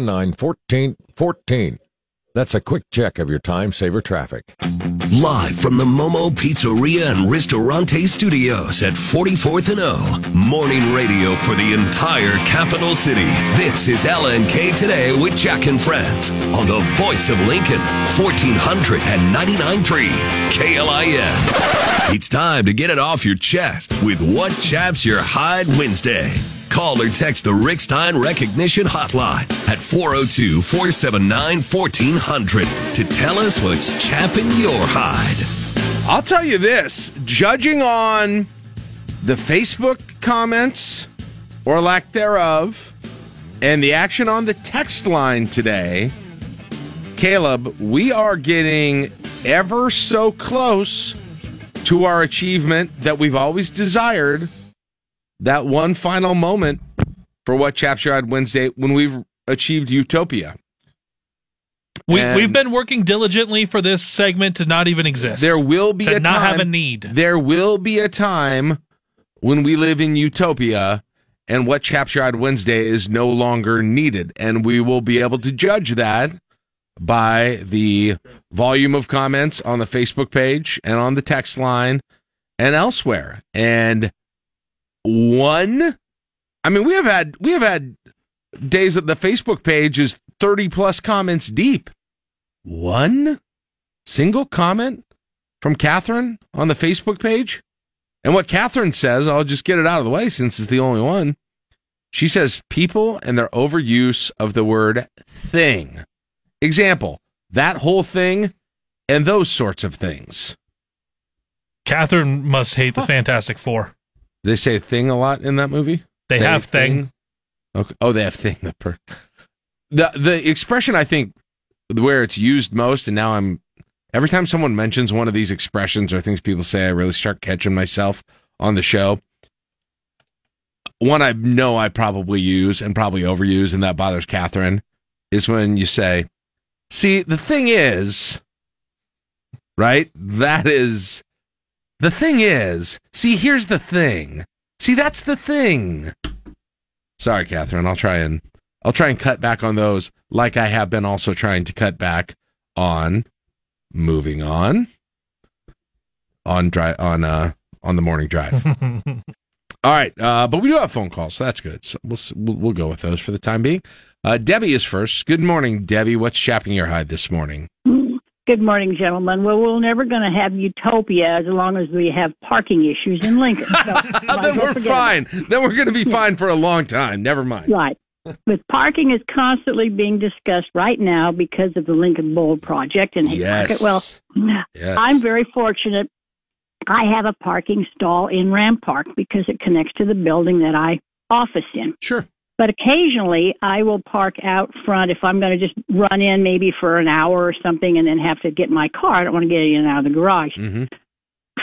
9 14 14. That's a quick check of your time saver traffic. Live from the Momo Pizzeria and Ristorante Studios at 44th and O. Morning radio for the entire capital city. This is LNK Today with Jack and Friends on the voice of Lincoln, 1499.3 KLIN. It's time to get it off your chest with What Chaps Your Hide Wednesday. Call or text the Rick Stein Recognition Hotline at 402 479 1400 to tell us what's chapping your hide. I'll tell you this judging on the Facebook comments or lack thereof and the action on the text line today, Caleb, we are getting ever so close to our achievement that we've always desired that one final moment for what Chaps Your Wednesday when we've achieved utopia. We, And- we've been working diligently for this segment to not even exist. There will be to a not time, have a need. There will be a time when we live in utopia and what Chaps Your Wednesday is no longer needed. And we will be able to judge that by the volume of comments on the Facebook page and on the text line and elsewhere. And one I mean we have had we have had days that the Facebook page is 30 plus comments deep. One single comment from Catherine on the Facebook page. And what Catherine says, I'll just get it out of the way since it's the only one. She says people and their overuse of the word thing. Example, that whole thing and those sorts of things. Catherine must hate the Fantastic Four. They say thing a lot in that movie. They Say have thing. Okay. Oh, they have thing. *laughs* The per- the the expression I think where it's used most, and now I'm every time someone mentions one of these expressions or things people say, I really start catching myself on the show. One I know I probably use and probably overuse, and that bothers Catherine, is when you say, "See, the thing is." Right? That is the thing is, see, here's the thing. See, that's the thing. Sorry, Catherine. I'll try and I'll try and cut back on those, like I have been also trying to cut back on moving on on drive on uh on the morning drive. *laughs* All right, uh, but we do have phone calls, so that's good. So we'll we'll, we'll go with those for the time being. Uh, Debbie is first. Good morning, Debbie. What's chapping your hide this morning? Good morning, gentlemen. Well, we're never going to have utopia as long as we have parking issues in Lincoln. So *laughs* then we're fine. Then we're going to be fine for a long time. Never mind. Right. But parking is constantly being discussed right now because of the Lincoln Bowl project and Yes. Well, Yes. I'm very fortunate. I have a parking stall in Ram Park because it connects to the building that I office in. Sure. But occasionally I will park out front if I'm going to just run in maybe for an hour or something and then have to get my car. I don't want to get in and out of the garage. Mm-hmm.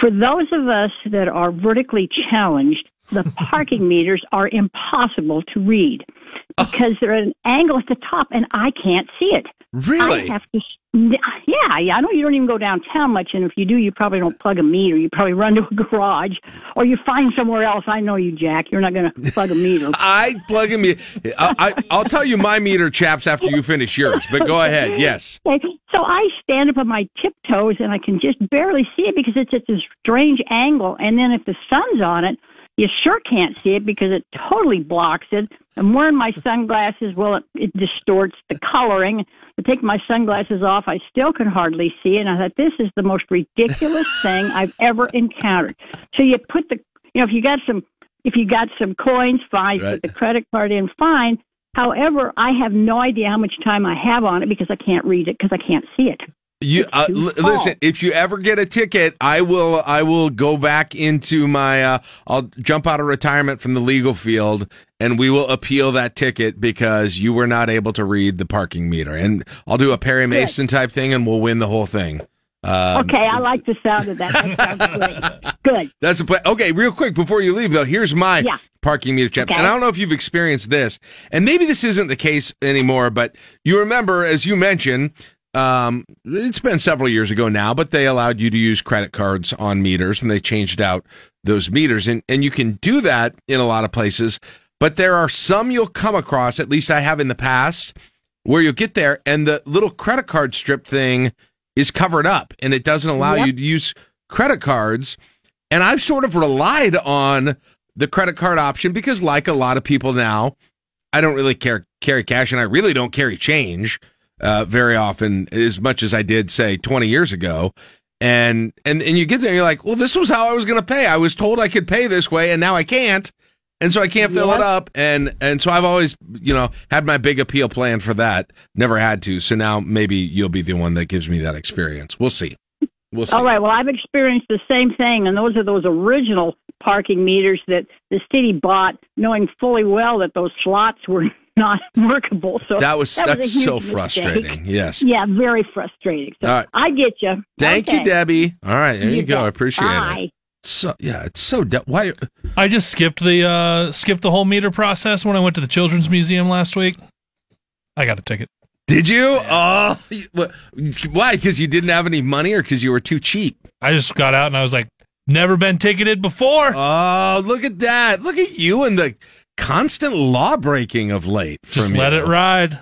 For those of us that are vertically challenged, the parking meters are impossible to read because they're at an angle at the top and I can't see it. Really? I have to. Yeah, yeah. I know you don't even go downtown much, and if you do, you probably don't plug a meter. You probably run to a garage, or you find somewhere else. I know you, Jack. You're not going to plug a meter. *laughs* I plug a meter. I, I, I'll tell you my meter, chaps, after you finish yours. But go ahead. Yes. So I stand up on my tiptoes, and I can just barely see it because it's at this strange angle. And then if the sun's on it, you sure can't see it because it totally blocks it. I'm wearing my sunglasses. Well, it, it distorts the coloring. I take my sunglasses off. I still can hardly see. And I thought, this is the most ridiculous *laughs* thing I've ever encountered. So you put the, you know, if you got some, if you got some coins, fine. Right. Put the credit card in, fine. However, I have no idea how much time I have on it because I can't read it because I can't see it. You uh, l- listen. If you ever get a ticket, I will. I will go back into my. Uh, I'll jump out of retirement from the legal field, and we will appeal that ticket because you were not able to read the parking meter. And I'll do a Perry Mason type thing, and we'll win the whole thing. Um, okay, I like the sound of that. That sounds great. Good. That's a plan. Okay, real quick before you leave, though, here's my Yeah. parking meter check. Okay. And I don't know if you've experienced this, and maybe this isn't the case anymore, but you remember, as you mentioned, um, it's been several years ago now, but they allowed you to use credit cards on meters, and they changed out those meters, and and you can do that in a lot of places. But there are some you'll come across, at least I have in the past, where you'll get there and the little credit card strip thing is covered up and it doesn't allow Yep. you to use credit cards. And I've sort of relied on the credit card option because, like a lot of people now, I don't really care, carry cash and I really don't carry change uh, very often as much as I did, say, 20 years ago. And, and, and you get there and you're like, well, this was how I was going to pay. I was told I could pay this way and now I can't. And so I can't fill it up. And, and so I've always, you know, had my big appeal plan for that. Never had to. So now maybe you'll be the one that gives me that experience. We'll see. We'll see. All right. Well, I've experienced the same thing, and those are those original parking meters that the city bought, knowing fully well that those slots were not *laughs* workable. So That was- a that's huge so mistake. frustrating. Yes. Yeah, very frustrating. So All right. I get you. Thank you, Debbie. All right. There you, You go. I appreciate Bye. it. So, yeah, it's so, de- why? I just skipped the uh skipped the whole meter process when I went to the children's museum last week. I got a ticket. Did you? Oh, why? Because you didn't have any money or because you were too cheap? I just got out and I was like, never been ticketed before. Oh, look at that. Look at you and the constant law breaking of late. Just let you. it ride.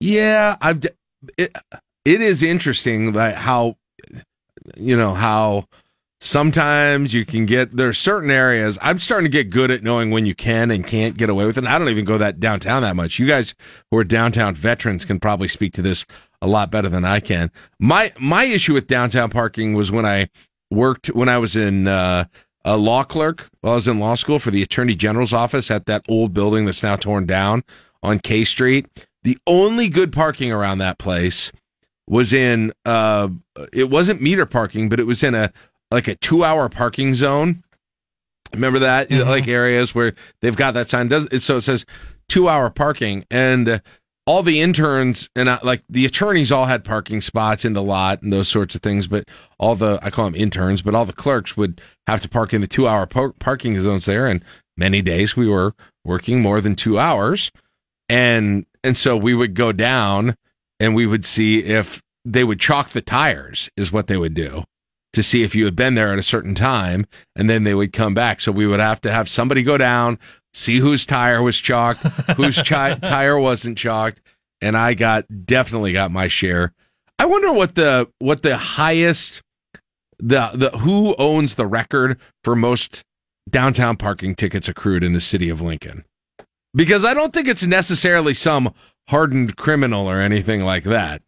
Yeah, I've. It, it is interesting that how, you know, how sometimes you can get there's certain areas. I'm starting to get good at knowing when you can and can't get away with it. And I don't even go that downtown that much. You guys who are downtown veterans can probably speak to this a lot better than I can. My my issue with downtown parking was when I worked when I was in uh, a law clerk while I was in law school for the attorney general's office at that old building that's now torn down on K Street. The only good parking around that place was in uh it wasn't meter parking, but it was in a like a two hour parking zone. Remember that like areas where they've got that sign does it so it says two hour parking and uh, all the interns and uh, like the attorneys all had parking spots in the lot and those sorts of things but all the i call them interns but all the clerks would have to park in the two hour par- parking zones there. And many days we were working more than two hours. And and so we would go down and we would see if they would chalk the tires is what they would do to see if you had been there at a certain time. And then they would come back. So we would have to have somebody go down see whose tire was chalked whose chi- *laughs* tire wasn't chalked and i got definitely got my share i wonder what the what the highest the the who owns the record for most downtown parking tickets accrued in the city of lincoln because I don't think it's necessarily some hardened criminal or anything like that.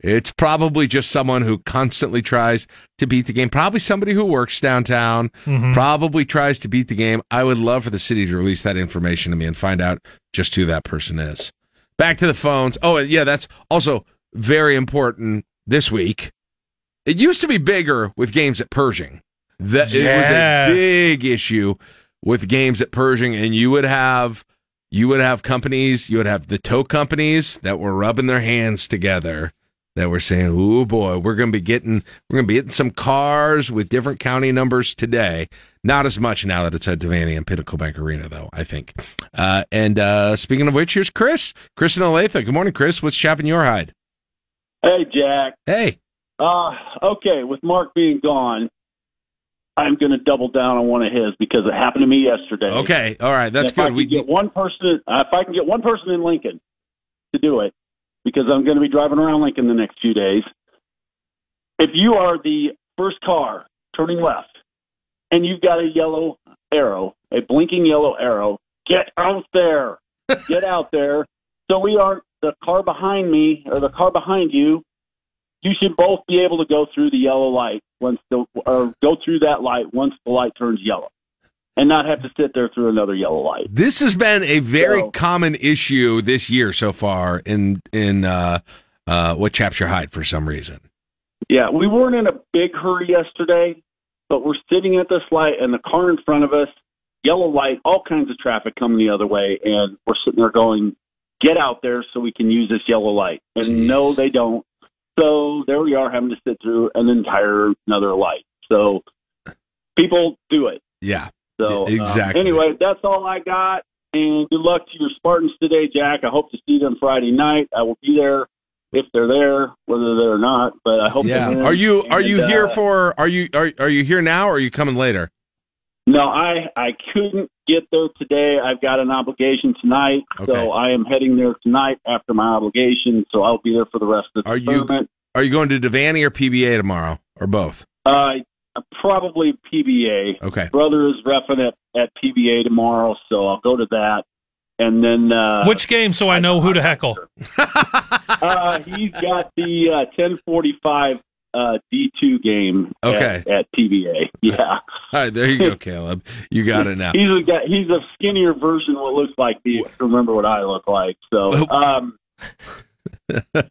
It's probably just someone who constantly tries to beat the game. Probably somebody who works downtown, Mhm. probably tries to beat the game. I would love for the city to release that information to me and find out just who that person is. Back to the phones. Oh, yeah, that's also very important this week. It used to be bigger with games at Pershing. That it was a big issue with games at Pershing, and you would have you would have companies, you would have the tow companies that were rubbing their hands together that were saying, "Oh boy, we're going to be getting we're going to be getting some cars with different county numbers today." Not as much now that it's at Devaney and Pinnacle Bank Arena, though. I think. Uh, and uh, speaking of which, here's Chris. Chris and Olathe. Good morning, Chris. What's chapping your hide? Hey, Jack. Hey. Uh, okay, with Mark being gone, I'm going to double down on one of his because it happened to me yesterday. Okay, all right, that's if good. We get one person, uh, if I can get one person in Lincoln to do it, because I'm going to be driving around Lincoln the next few days. If you are the first car turning left, and you've got a yellow arrow, a blinking yellow arrow, get out there, *laughs* get out there. So we aren't the car behind me or the car behind you. You should both be able to go through the yellow light once the or go through that light once the light turns yellow, and not have to sit there through another yellow light. This has been a very So- common issue this year so far in in uh, uh, what chaps your hide for some reason. Yeah, we weren't in a big hurry yesterday, but we're sitting at this light and the car in front of us, yellow light, all kinds of traffic coming the other way, and we're sitting there going, "Get out there so we can use this yellow light." And no, they don't. So there we are having to sit through an entire another light. So people do it. Yeah. So uh, Exactly. anyway, that's all I got. And good luck to your Spartans today, Jack. I hope to see them Friday night. I will be there if they're there, whether they're or not. But I hope. Yeah. Are you are you And, here uh, for are you are are you here now or are you coming later? No, I I couldn't get there today. I've got an obligation tonight, Okay. so I am heading there tonight after my obligation. So I'll be there for the rest of the Are you are you going to Devaney or PBA tomorrow or both? Uh, probably PBA. Okay. Brother is refing at at PBA tomorrow, so I'll go to that. And then uh, Which game so I know who to heckle? uh, he's got the uh, 1045 uh, D2 game Okay. at, at PBA. Yeah. All right, there you go, Caleb. You got it now. He's a guy, he's a skinnier version of what looks like me. Remember what I look like. So, um,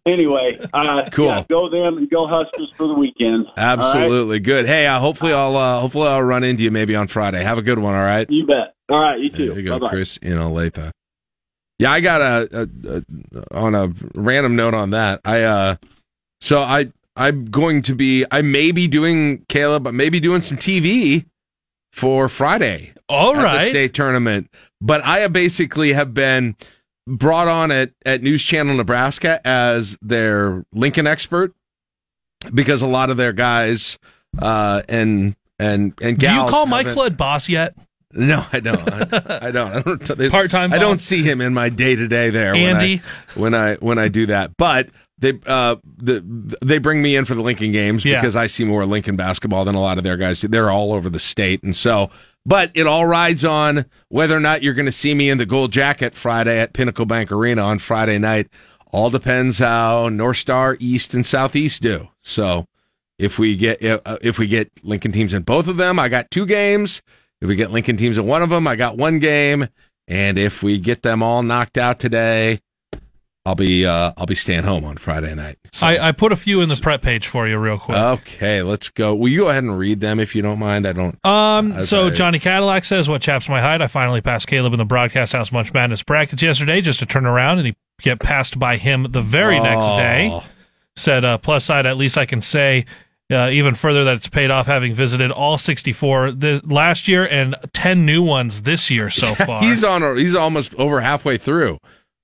anyway, uh, Cool. yeah, go them and go Huskers for the weekend. All right? Absolutely good. Hey, uh, hopefully I'll uh, hopefully I'll run into you maybe on Friday. Have a good one. All right. You bet. All right, you too. There you go, Bye-bye. Chris in Olathe. Yeah, I got a, a, a on a random note on that. I uh, so I I'm going to be I may be doing Caleb, but maybe doing some TV for Friday. All at the state tournament. But I basically have been brought on at at News Channel Nebraska as their Lincoln expert because a lot of their guys uh, and and and Do you call Mike Flood boss yet? no, I don't. I, I don't. I don't. *laughs* Part-time I don't see him in my day to day there. Andy? when I, when I when I do that, but they uh the they bring me in for the Lincoln games Yeah. because I see more Lincoln basketball than a lot of their guys do. They're all over the state, and so. But it all rides on whether or not you're going to see me in the gold jacket Friday at Pinnacle Bank Arena on Friday night. All depends how North Star East and Southeast do. So if we get uh, if we get Lincoln teams in both of them, I got two games. If we get Lincoln teams in one of them, I got one game. And if we get them all knocked out today, I'll be uh, I'll be staying home on Friday night. I, I put a few in the prep page for you real quick. Okay, let's go. Will you go ahead and read them if you don't mind? I don't. Um, so I- Johnny Cadillac says, "What chaps my hide? I finally passed Caleb in the broadcast house Munch Madness brackets yesterday, just to turn around and he get passed by him the very next Oh. day." Said, uh, "Plus side, at least I can say." Uh, even further, that it's paid off having visited all 64 the, last year and 10 new ones this year so *laughs* far. he's on. A, he's almost over halfway through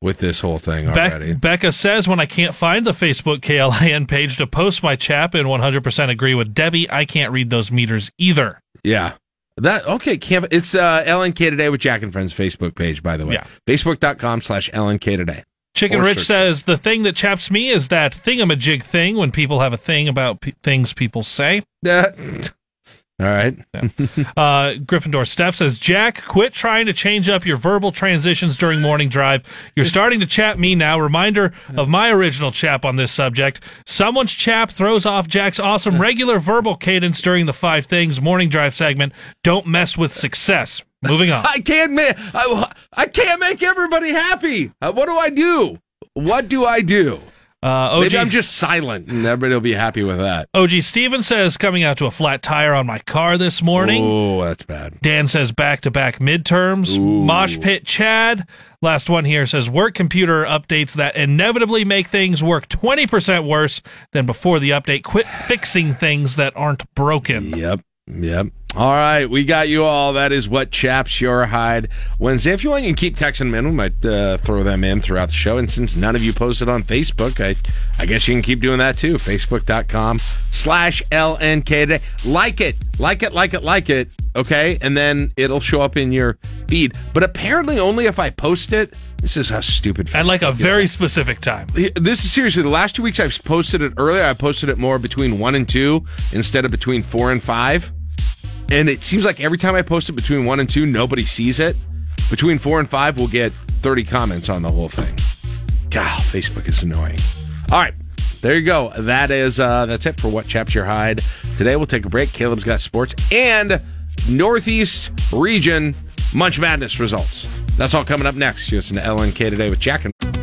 with this whole thing already. Bec- Becca says, when I can't find the Facebook KLIN page to post my chap and 100% agree with Debbie, I can't read those meters either. Yeah. That okay, Canva. It's uh LNK today with Jack and Friends Facebook page, by the way. Yeah. Facebook.com slash LNK today. Chicken Or Rich says, the thing that chaps me is that thingamajig thing when people have a thing about p- things people say. Yeah. All right. Uh, Gryffindor Steph says, Jack, quit trying to change up your verbal transitions during morning drive. You're starting to chap me now. Reminder of my original chap on this subject. Someone's chap throws off Jack's awesome regular verbal cadence during the Five Things morning drive segment. Don't mess with success. Moving on. *laughs* I can't make I, I can't make everybody happy. Uh, what do I do? What do I do? Uh, OG, Maybe I'm just silent, and everybody will be happy with that. OG Steven says coming out to a flat tire on my car this morning. Oh, that's bad. Dan says back to back midterms. Mosh Pit Chad. Last one here says work computer updates that inevitably make things work 20% worse than before the update. Quit fixing things that aren't broken. Yep. Yep. All right, we got you all. That is what chaps your hide Wednesday. If you want, you can keep texting them in. We might uh, throw them in throughout the show. And since none of you posted on Facebook, I, I guess you can keep doing that too. Facebook.com slash LNK today. Like it, like it, like it, like it. Okay. And then it'll show up in your feed. But apparently only if I post it. This is how stupid. At like a Facebook is. very specific time. This is seriously the last two weeks I've posted it earlier. I posted it more between one and two instead of between four and five. And it seems like every time I post it between one and two, nobody sees it. Between four and five, we'll get 30 comments on the whole thing. God, Facebook is annoying. All right. There you go. That is uh that's it for what chaps your hide. Today we'll take a break. Caleb's got sports and Northeast region Munch Madness results. That's all coming up next. You listen to LNK today with Jack and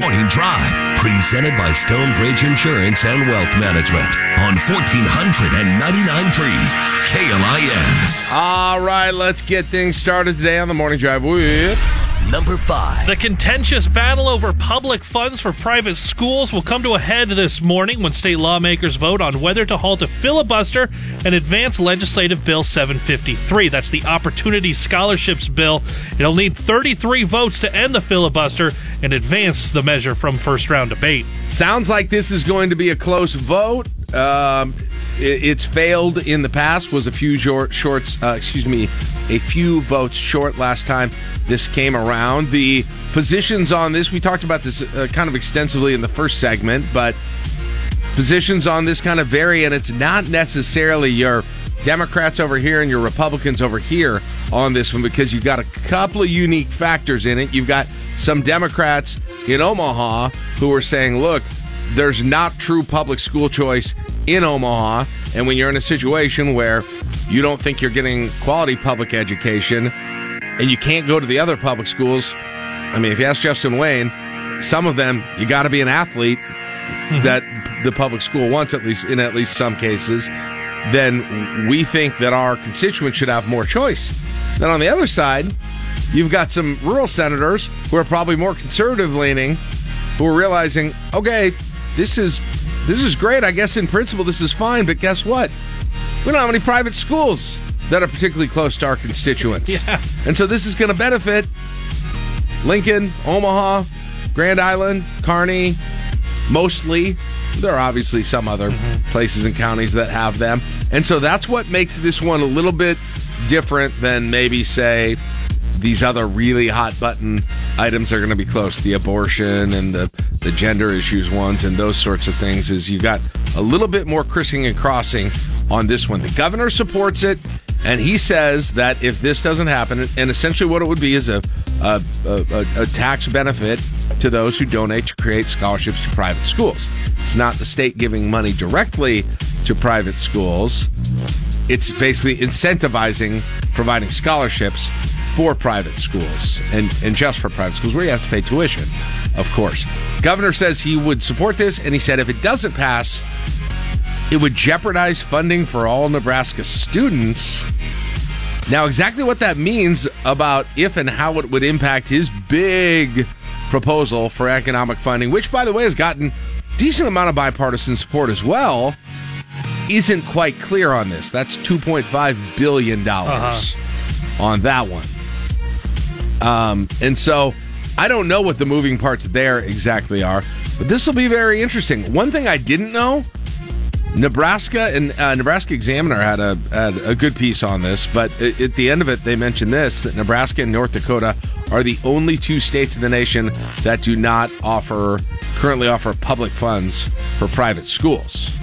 Morning Drive, presented by Stonebridge Insurance and Wealth Management on 1499.3 KLIN. All right, let's get things started today on the morning drive with number five. The contentious battle over public funds for private schools will come to a head this morning when state lawmakers vote on whether to halt a filibuster and advance legislative bill 753. That's the Opportunity Scholarships Bill. It'll need 33 votes to end the filibuster and advance the measure from first round debate. Sounds like this is going to be a close vote. Um, it, it's failed in the past. Was a few short, shorts. Uh, excuse me, a few votes short last time this came around. The positions on this we talked about this uh, kind of extensively in the first segment, but positions on this kind of vary, and it's not necessarily your Democrats over here and your Republicans over here on this one because you've got a couple of unique factors in it. You've got some Democrats in Omaha who are saying, look, there's not true public school choice in Omaha. And when you're in a situation where you don't think you're getting quality public education and you can't go to the other public schools, I mean, if you ask Justin Wayne, some of them, you got to be an athlete mm-hmm. that the public school wants, at least in at least some cases. Then we think that our constituents should have more choice. Then on the other side, you've got some rural senators who are probably more conservative leaning, who are realizing, okay, this is this is great. I guess in principle this is fine, but guess what? We don't have any private schools that are particularly close to our constituents. *laughs* Yeah. And so this is going to benefit Lincoln, Omaha, Grand Island, Kearney, mostly. There are obviously some other mm-hmm. places and counties that have them. And so that's what makes this one a little bit different than maybe, say, these other really hot button items are going to be close. The abortion and the, the gender issues ones and those sorts of things is you got a little bit more crissing and crossing on this one. The governor supports it, and he says that if this doesn't happen, and essentially what it would be is a a, a, a tax benefit to those who donate to create scholarships to private schools. It's not the state giving money directly to private schools. It's basically incentivizing providing scholarships for private schools and, and just for private schools where you have to pay tuition, of course. Governor says he would support this, and he said if it doesn't pass, it would jeopardize funding for all Nebraska students. Now, exactly what that means about if and how it would impact his big proposal for economic funding, which, by the way, has gotten decent amount of bipartisan support as well, isn't quite clear on this. That's two point five billion dollars uh-huh. on that one. Um, and so I don't know what the moving parts there exactly are, but this will be very interesting. One thing I didn't know Nebraska and uh, Nebraska Examiner had a had a good piece on this, but at, at the end of it, they mentioned this that Nebraska and North Dakota are the only two states in the nation that do not offer currently offer public funds for private schools.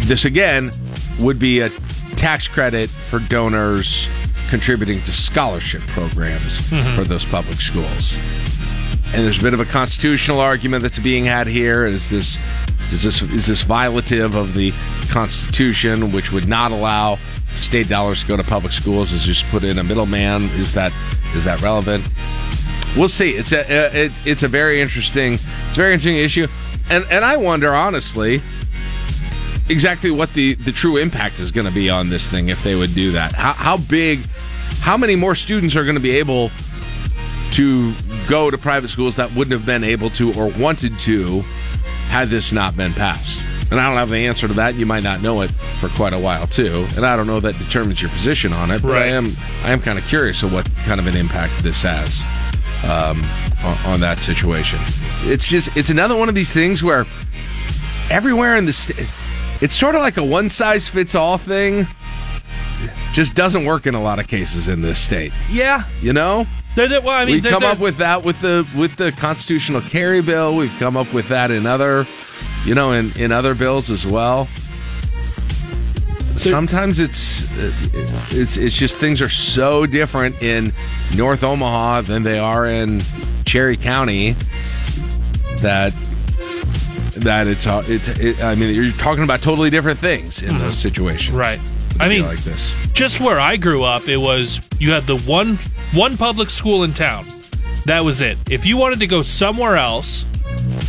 This again would be a tax credit for donors contributing to scholarship programs Mhm. for those public schools. And there's a bit of a constitutional argument that's being had here. Is this is this is this violative of the Constitution, which would not allow state dollars to go to public schools? Is just put in a middleman? Is that is that relevant? We'll see. It's a uh, it, it's a very interesting it's a very interesting issue, and and I wonder honestly exactly what the the true impact is going to be on this thing if they would do that. How how big, how many more students are going to be able to go to private schools that wouldn't have been able to or wanted to had this not been passed? And I don't have the answer to that. You might not know it for quite a while too, and I don't know that determines your position on it. But I am I am kind of curious of what kind of an impact this has um, on, on that situation. It's just it's another one of these things where everywhere in the state, it's sort of like a one size fits all thing. Just doesn't work in a lot of cases in this state. Yeah. You know, They're- they're- well, I mean, we've they're- come up with that with the with the constitutional carry bill. We've come up with that in other, you know, in in other bills as well. Sometimes it's it's it's just things are so different in North Omaha than they are in Cherry County that that it's uh, it's it, I mean you're talking about totally different things in those situations. Mm-hmm. Right. With a I mean, like this. just where I grew up, it was you had the one one public school in town. That was it. If you wanted to go somewhere else,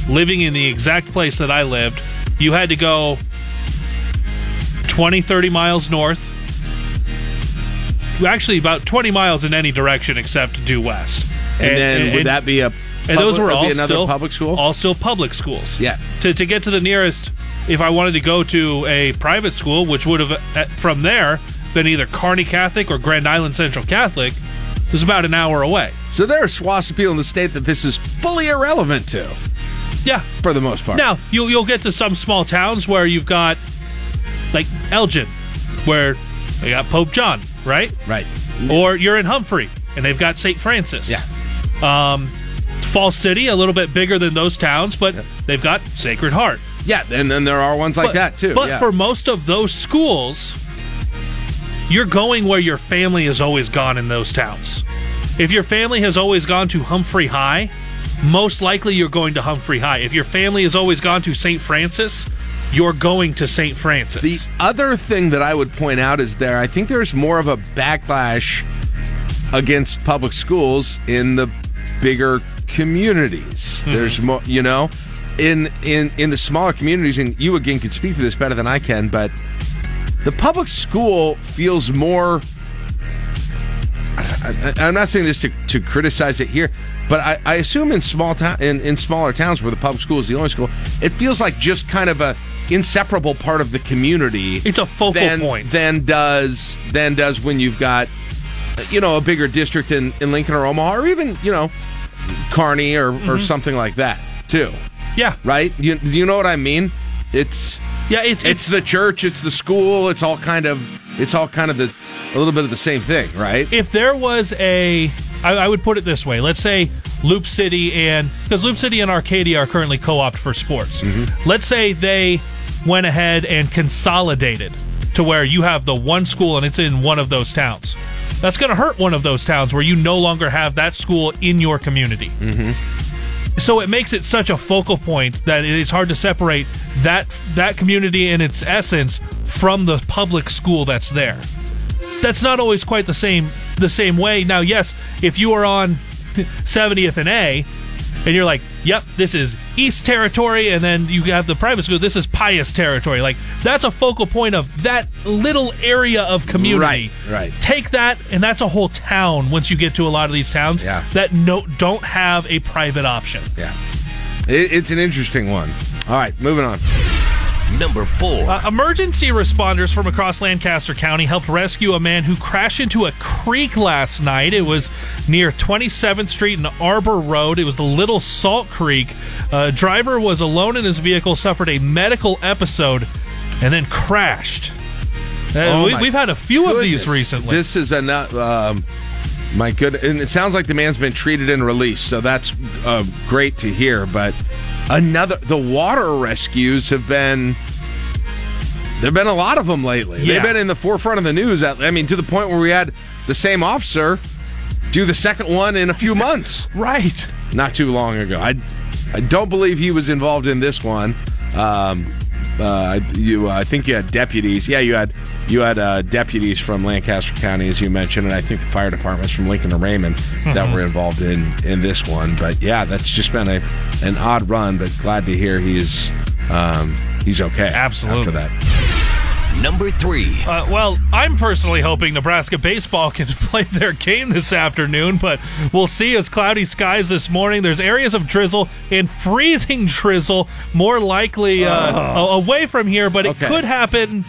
living in the exact place that I lived, you had to go 20, 30 miles north. Actually, about 20 miles in any direction except due west. And, then would that be a and those were all another still public school? All still public schools. Yeah. To to get to the nearest, if I wanted to go to a private school, which would have uh, from there been either Kearney Catholic or Grand Island Central Catholic, was about an hour away. So there are swaths of people in the state that this is fully irrelevant to. Yeah, for the most part. Now you'll you'll get to some small towns where you've got like Elgin, where they got Pope John, right? Right. Or you're in Humphrey and they've got St. Francis. Yeah. Um, Falls City, a little bit bigger than those towns, but they've got Sacred Heart. Yeah, and then there are ones like But- that too. But yeah. for most of those schools, you're going where your family has always gone in those towns. If your family has always gone to Humphrey High, most likely you're going to Humphrey High. If your family has always gone to St. Francis, you're going to St. Francis. The other thing that I would point out is there, I think there's more of a backlash against public schools in the bigger communities. Hmm. There's more, you know, in in in the smaller communities, and you again can speak to this better than I can, but the public school feels more. I, I, I'm not saying this to, to criticize it here, but I, I assume in small town in, in smaller towns where the public school is the only school, it feels like just kind of a inseparable part of the community. It's a focal than, point. Than does than does when you've got you know a bigger district in, in Lincoln or Omaha or even you know Kearney or, or Mhm. something like that too. Yeah. Right. You you know what I mean? It's yeah. It's it's the church. It's the school. It's all kind of it's all kind of the a little bit of the same thing, right? if there was a I, I would put it this way let's say Loup City and because Loup City and arcadia are currently co-opt for sports let's say they went ahead and consolidated to where you have the one school and it's in one of those towns that's going to hurt one of those towns where you no longer have that school in your community Mm-hmm. so it makes it such a focal point that it's hard to separate that that community in its essence from the public school that's there. That's not always quite the same the same way. Now, yes, if you are on *laughs* 70th and A and you're like, "Yep, this is East Territory," and then you have the private school. This is Pius Territory. Like that's a focal point of that little area of community. Right, right. Take that, and that's a whole town. Once you get to a lot of these towns, Yeah. that no don't have a private option. Yeah, it, it's an interesting one. All right, moving on. Number four. Uh, emergency responders from across Lancaster County helped rescue a man who crashed into a creek last night. It was near 27th Street and Arbor Road. It was the Little Salt Creek. Uh, driver was alone in his vehicle, suffered a medical episode, and then crashed. Uh, Oh we, we've had a few of these recently. This is a nut. Um, my good, and it sounds like the man's been treated and released, so that's uh, great to hear. But another, the water rescues have been. There've been a lot of them lately. Yeah. They've been in the forefront of the news. At, I mean, to the point where we had the same officer do the second one in a few months. *laughs* right. Not too long ago. I, I don't believe he was involved in this one. Um, uh, you, I think you had deputies. Yeah, you had you had uh, deputies from Lancaster County, as you mentioned, and I think the fire departments from Lincoln and Raymond that Mhm. were involved in in this one. But yeah, that's just been a an odd run. But glad to hear he's um, he's okay. Absolutely. After that. Number three. Uh, well, I'm personally hoping Nebraska baseball can *laughs* play their game this afternoon, but we'll see as cloudy skies this morning. There's areas of drizzle and freezing *laughs* drizzle, more likely uh, a- away from here, but it Okay. could happen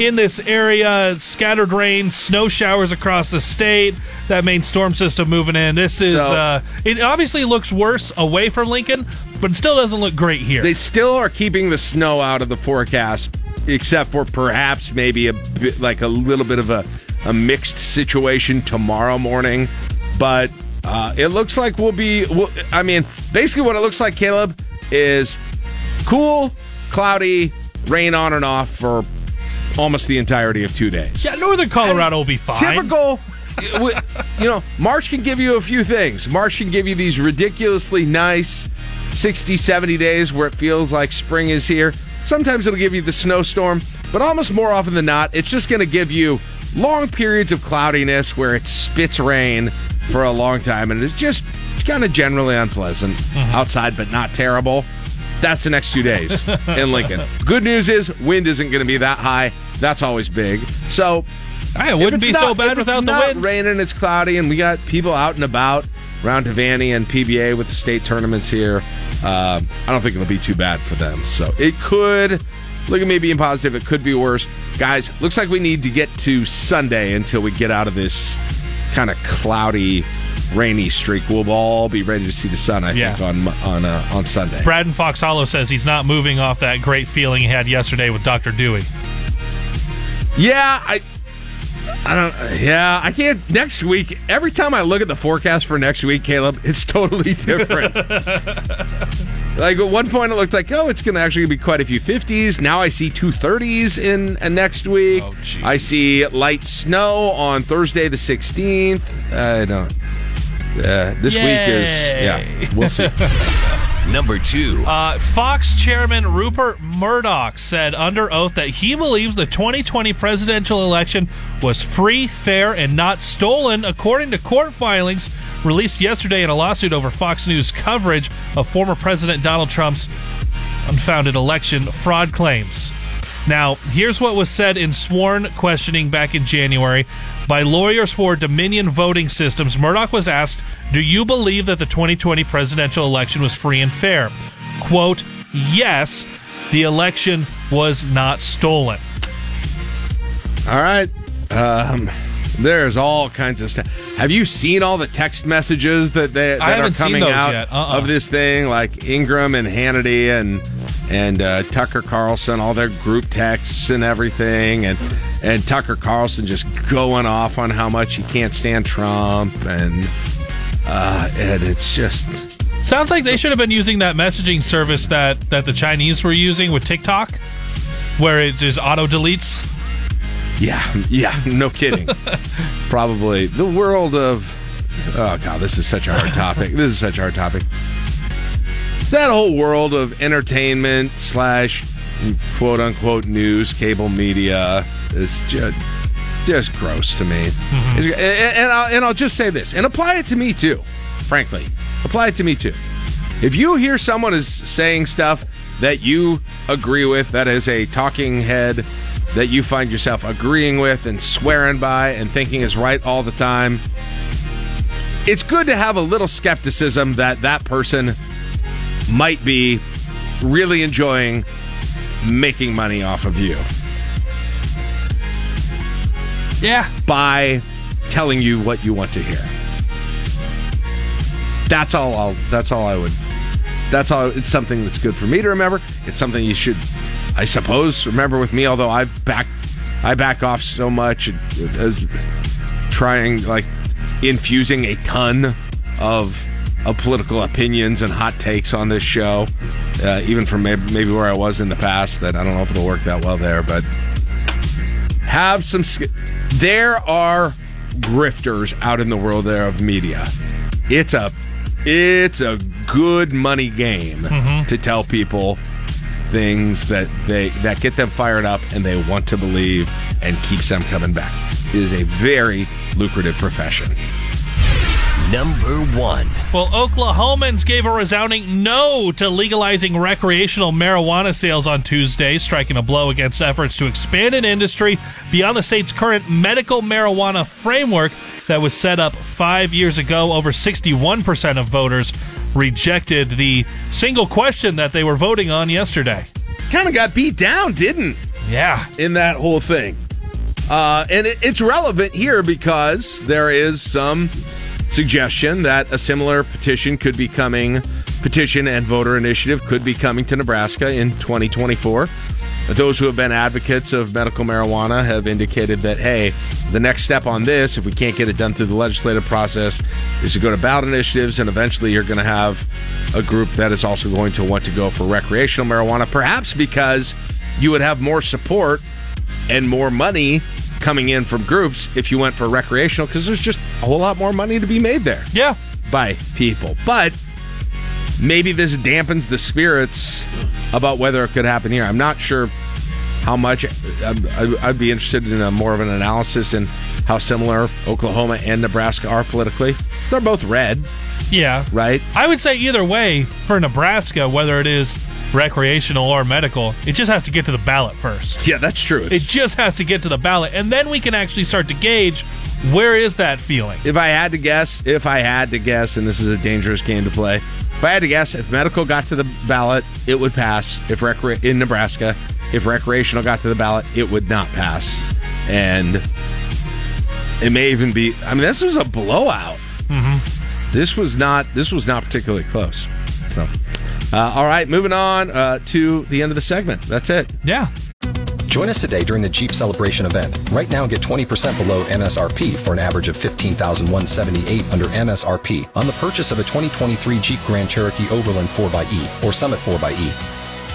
in this area. Scattered rain, snow showers across the state. That main storm system moving in. This is So- uh, it. Obviously looks worse away from Lincoln, but it still doesn't look great here. They still are keeping the snow out of the forecast, except for perhaps maybe a bit like a little bit of a, a mixed situation tomorrow morning. But uh, it looks like we'll be. We'll, I mean, basically, what it looks like, Caleb, is cool, cloudy, rain on and off for almost the entirety of two days. yeah, Northern Colorado will be fine. Typical. *laughs* you know, March can give you a few things. March can give you these ridiculously nice 60, 70 days where it feels like spring is here. Sometimes it'll give you the snowstorm, but almost more often than not, it's just going to give you long periods of cloudiness where it spits rain for a long time, and it's just it's kind of generally unpleasant mm-hmm. outside, but not terrible. That's the next two days in Lincoln. *laughs* Good news is wind isn't going to be that high. That's always big. So it wouldn't be so not- bad if without it's the not wind. raining, it's cloudy, and we got people out and about around Devaney and PBA with the state tournaments here. Um, I don't think it'll be too bad for them. So it could. Look at me being positive. It could be worse, guys. Looks like we need to get to Sunday until we get out of this kind of cloudy, rainy streak. We'll all be ready to see the sun. I Yeah. think on on uh, on Sunday. Brad and Fox Hollow says he's not moving off that great feeling he had yesterday with Dr. Dewey. Yeah, I. I don't. Yeah, I can't. Next week, every time I look at the forecast for next week, Caleb, *laughs* it's totally different. *laughs* like at one point, it looked like, oh, it's going to actually be quite a few fifties. Now I see two thirties in uh, next week. I see light snow on Thursday the sixteenth. I don't. Uh, this week is yeah. We'll see. *laughs* Number two. Uh, Fox chairman Rupert Murdoch said under oath that he believes the 2020 presidential election was free, fair, and not stolen, according to court filings released yesterday in a lawsuit over Fox News coverage of former President Donald Trump's unfounded election fraud claims. Now, here's what was said in sworn questioning back in January by lawyers for Dominion Voting Systems. Murdoch was asked, Do you believe that the 2020 presidential election was free and fair? Quote, Yes, the election was not stolen. All right. Um, there's all kinds of stuff. Have you seen all the text messages that they that are coming out. Uh-uh. of this thing? Like Ingraham and Hannity and and uh, Tucker Carlson, all their group texts and everything, and and Tucker Carlson just going off on how much he can't stand Trump, and uh, and it's just Sounds like they should have been using that messaging service that, that the Chinese were using with TikTok, where it just auto deletes. Yeah, yeah, no kidding. *laughs* Probably the world of. Oh god, this is such a hard topic. This is such a hard topic. That whole world of entertainment slash quote unquote news, cable media is just just gross to me. Mm-hmm. And, and I'll, and I'll just say this, and apply it to me too. Frankly, apply it to me too. If you hear someone is saying stuff that you agree with, that is a talking head that you find yourself agreeing with and swearing by and thinking is right all the time, it's good to have a little skepticism that that person might be really enjoying making money off of you. Yeah. By telling you what you want to hear. That's all I'll that's all I would that's all it's something that's good for me to remember. It's something you should I suppose remember with me, although I back I back off so much as trying like infusing a ton of of political opinions and hot takes on this show, uh, even from maybe, maybe where I was in the past. That I don't know if it'll work that well there, but have some. sk- There are grifters out in the world there of media. It's a it's a good money game to tell people things that they that get them fired up and they want to believe and keeps them coming back. It is a very lucrative profession. Number one. Well, Oklahomans gave a resounding no to legalizing recreational marijuana sales on Tuesday, striking a blow against efforts to expand an industry beyond the state's current medical marijuana framework that was set up five years ago. Over 61% of voters rejected the single question that they were voting on yesterday. Kind of got beat down, didn't? Yeah. In that whole thing. Uh, and it, it's relevant here because there is some suggestion that a similar petition could be coming, petition and voter initiative could be coming to Nebraska in 2024. Those who have been advocates of medical marijuana have indicated that, hey, the next step on this, if we can't get it done through the legislative process, is to go to ballot initiatives, and eventually you're going to have a group that is also going to want to go for recreational marijuana, perhaps because you would have more support and more money coming in from groups if you went for recreational because there's just a whole lot more money to be made there. Yeah. By people. But maybe this dampens the spirits about whether it could happen here. I'm not sure how much. I'd, I'd be interested in a, more of an analysis in how similar Oklahoma and Nebraska are politically. They're both red, Yeah. right? I would say either way for Nebraska, whether it is recreational or medical, it just has to get to the ballot first. Yeah, that's true. It just has to get to the ballot, and then we can actually start to gauge where is that feeling. If I had to guess, if I had to guess, and this is a dangerous game to play, if I had to guess, if medical got to the ballot, it would pass. If recre- in Nebraska, if recreational got to the ballot, it would not pass, and it may even be. I mean, this was a blowout. Mm-hmm. This was not. This was not particularly close. So, uh, all right, moving on uh, to the end of the segment. That's it. Yeah. Join us today during the Jeep Celebration event. Right now, get 20% below MSRP for an average of 15178 under MSRP on the purchase of a 2023 Jeep Grand Cherokee Overland 4xE or Summit 4xE.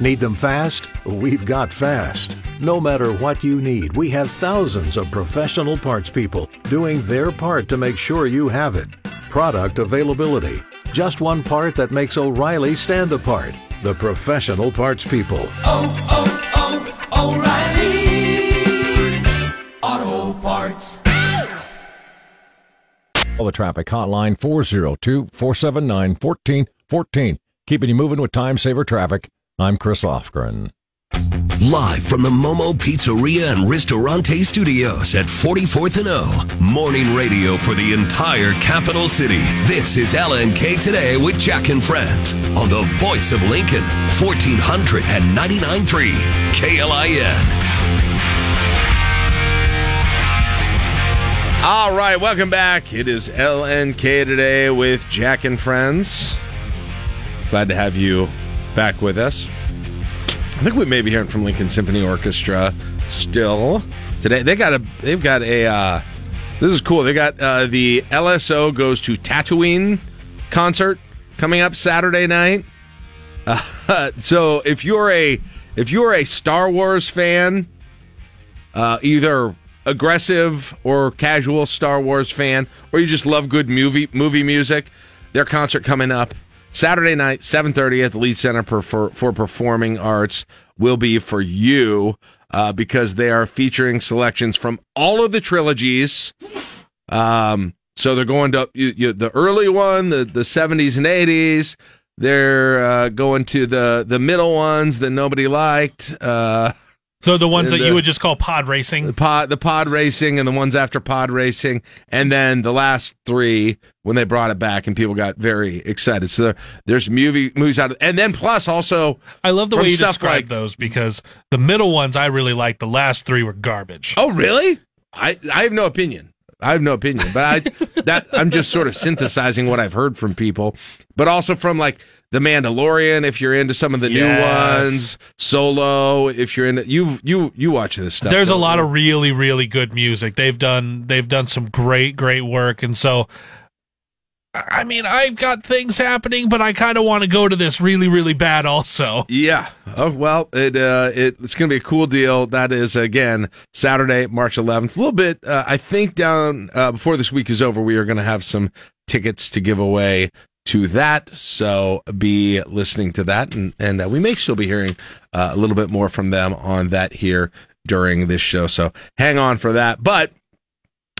Need them fast? We've got fast. No matter what you need, we have thousands of professional parts people doing their part to make sure you have it. Product availability. Just one part that makes O'Reilly stand apart. The professional parts people. oh, oh, oh O'Reilly. Auto Parts. Call the traffic hotline 402 479 1414. Keeping you moving with time saver traffic. I'm Chris Lofgren. Live from the Momo Pizzeria and Ristorante Studios at 44th and O. Morning radio for the entire capital city. This is LNK Today with Jack and Friends on the voice of Lincoln, 1499.3 KLIN. All right, welcome back. It is LNK today with Jack and Friends. Glad to have you back with us. I think we may be hearing from Lincoln Symphony Orchestra still today. They got a they've got a uh, this is cool. They got uh, the LSO goes to Tatooine concert coming up Saturday night. Uh, *laughs* so if you're a if you are a Star Wars fan, uh, either aggressive or casual Star Wars fan, or you just love good movie movie music, their concert coming up Saturday night, 7:30 at the Lied Center for, for, for Performing Arts will be for you uh, because they are featuring selections from all of the trilogies. Um, so they're going to you, you, the early one, the the 70s and 80s. They're uh, going to the the middle ones that nobody liked. Uh, So the ones that the- you uh, would just call pod racing. the pod the pod racing and the ones after pod racing and then the last three when they brought it back and people got very excited so there, there's movie movies out of and then plus also I love the way you describe like- those because the middle ones I really like. The last three were garbage. oh really i i have no opinion i have no opinion but i that i'm just sort of synthesizing what i've heard from people but also from like the Mandalorian, if you're into some of the new ones, Solo, if you're into you you you watch this stuff. There's a lot you? of really really good music. They've done they've done some great great work and so I mean, I've got things happening, but I kind of want to go to this really really bad also. Yeah. Oh well, it uh, it, it's going to be a cool deal. That is again Saturday, March 11th. A little bit. Uh, I think down uh, before this week is over, we are going to have some tickets to give away to that. So be listening to that, and and uh, we may still be hearing uh, a little bit more from them on that here during this show. So hang on for that. But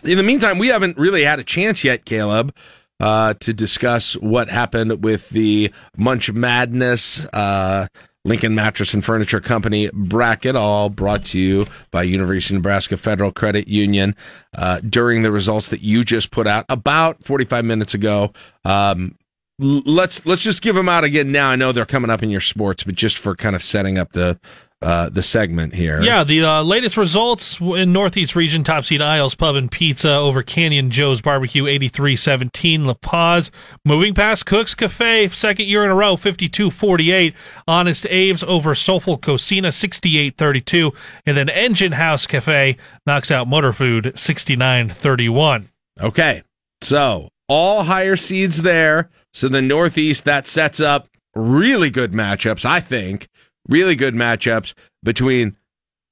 in the meantime, we haven't really had a chance yet, Caleb, uh, to discuss what happened with the Munch Madness uh, Lincoln Mattress and Furniture Company bracket, all brought to you by University of Nebraska Federal Credit Union uh, during the results that you just put out about 45 minutes ago. Um, let's let's just give them out again now. I know they're coming up in your sports, but just for kind of setting up the uh, the segment here. Yeah, the uh, latest results in Northeast Region, top seed Isles Pub and Pizza over Canyon Joe's Barbecue, 83-17. La Paz moving past Cook's Cafe, second year in a row, 52-48. Honest Abe's over Soulful Cocina, 68-32. And then Engine House Cafe knocks out Motor Food, 69-31. Okay. So all higher seeds there. So the Northeast, that sets up really good matchups, I think. Really good matchups between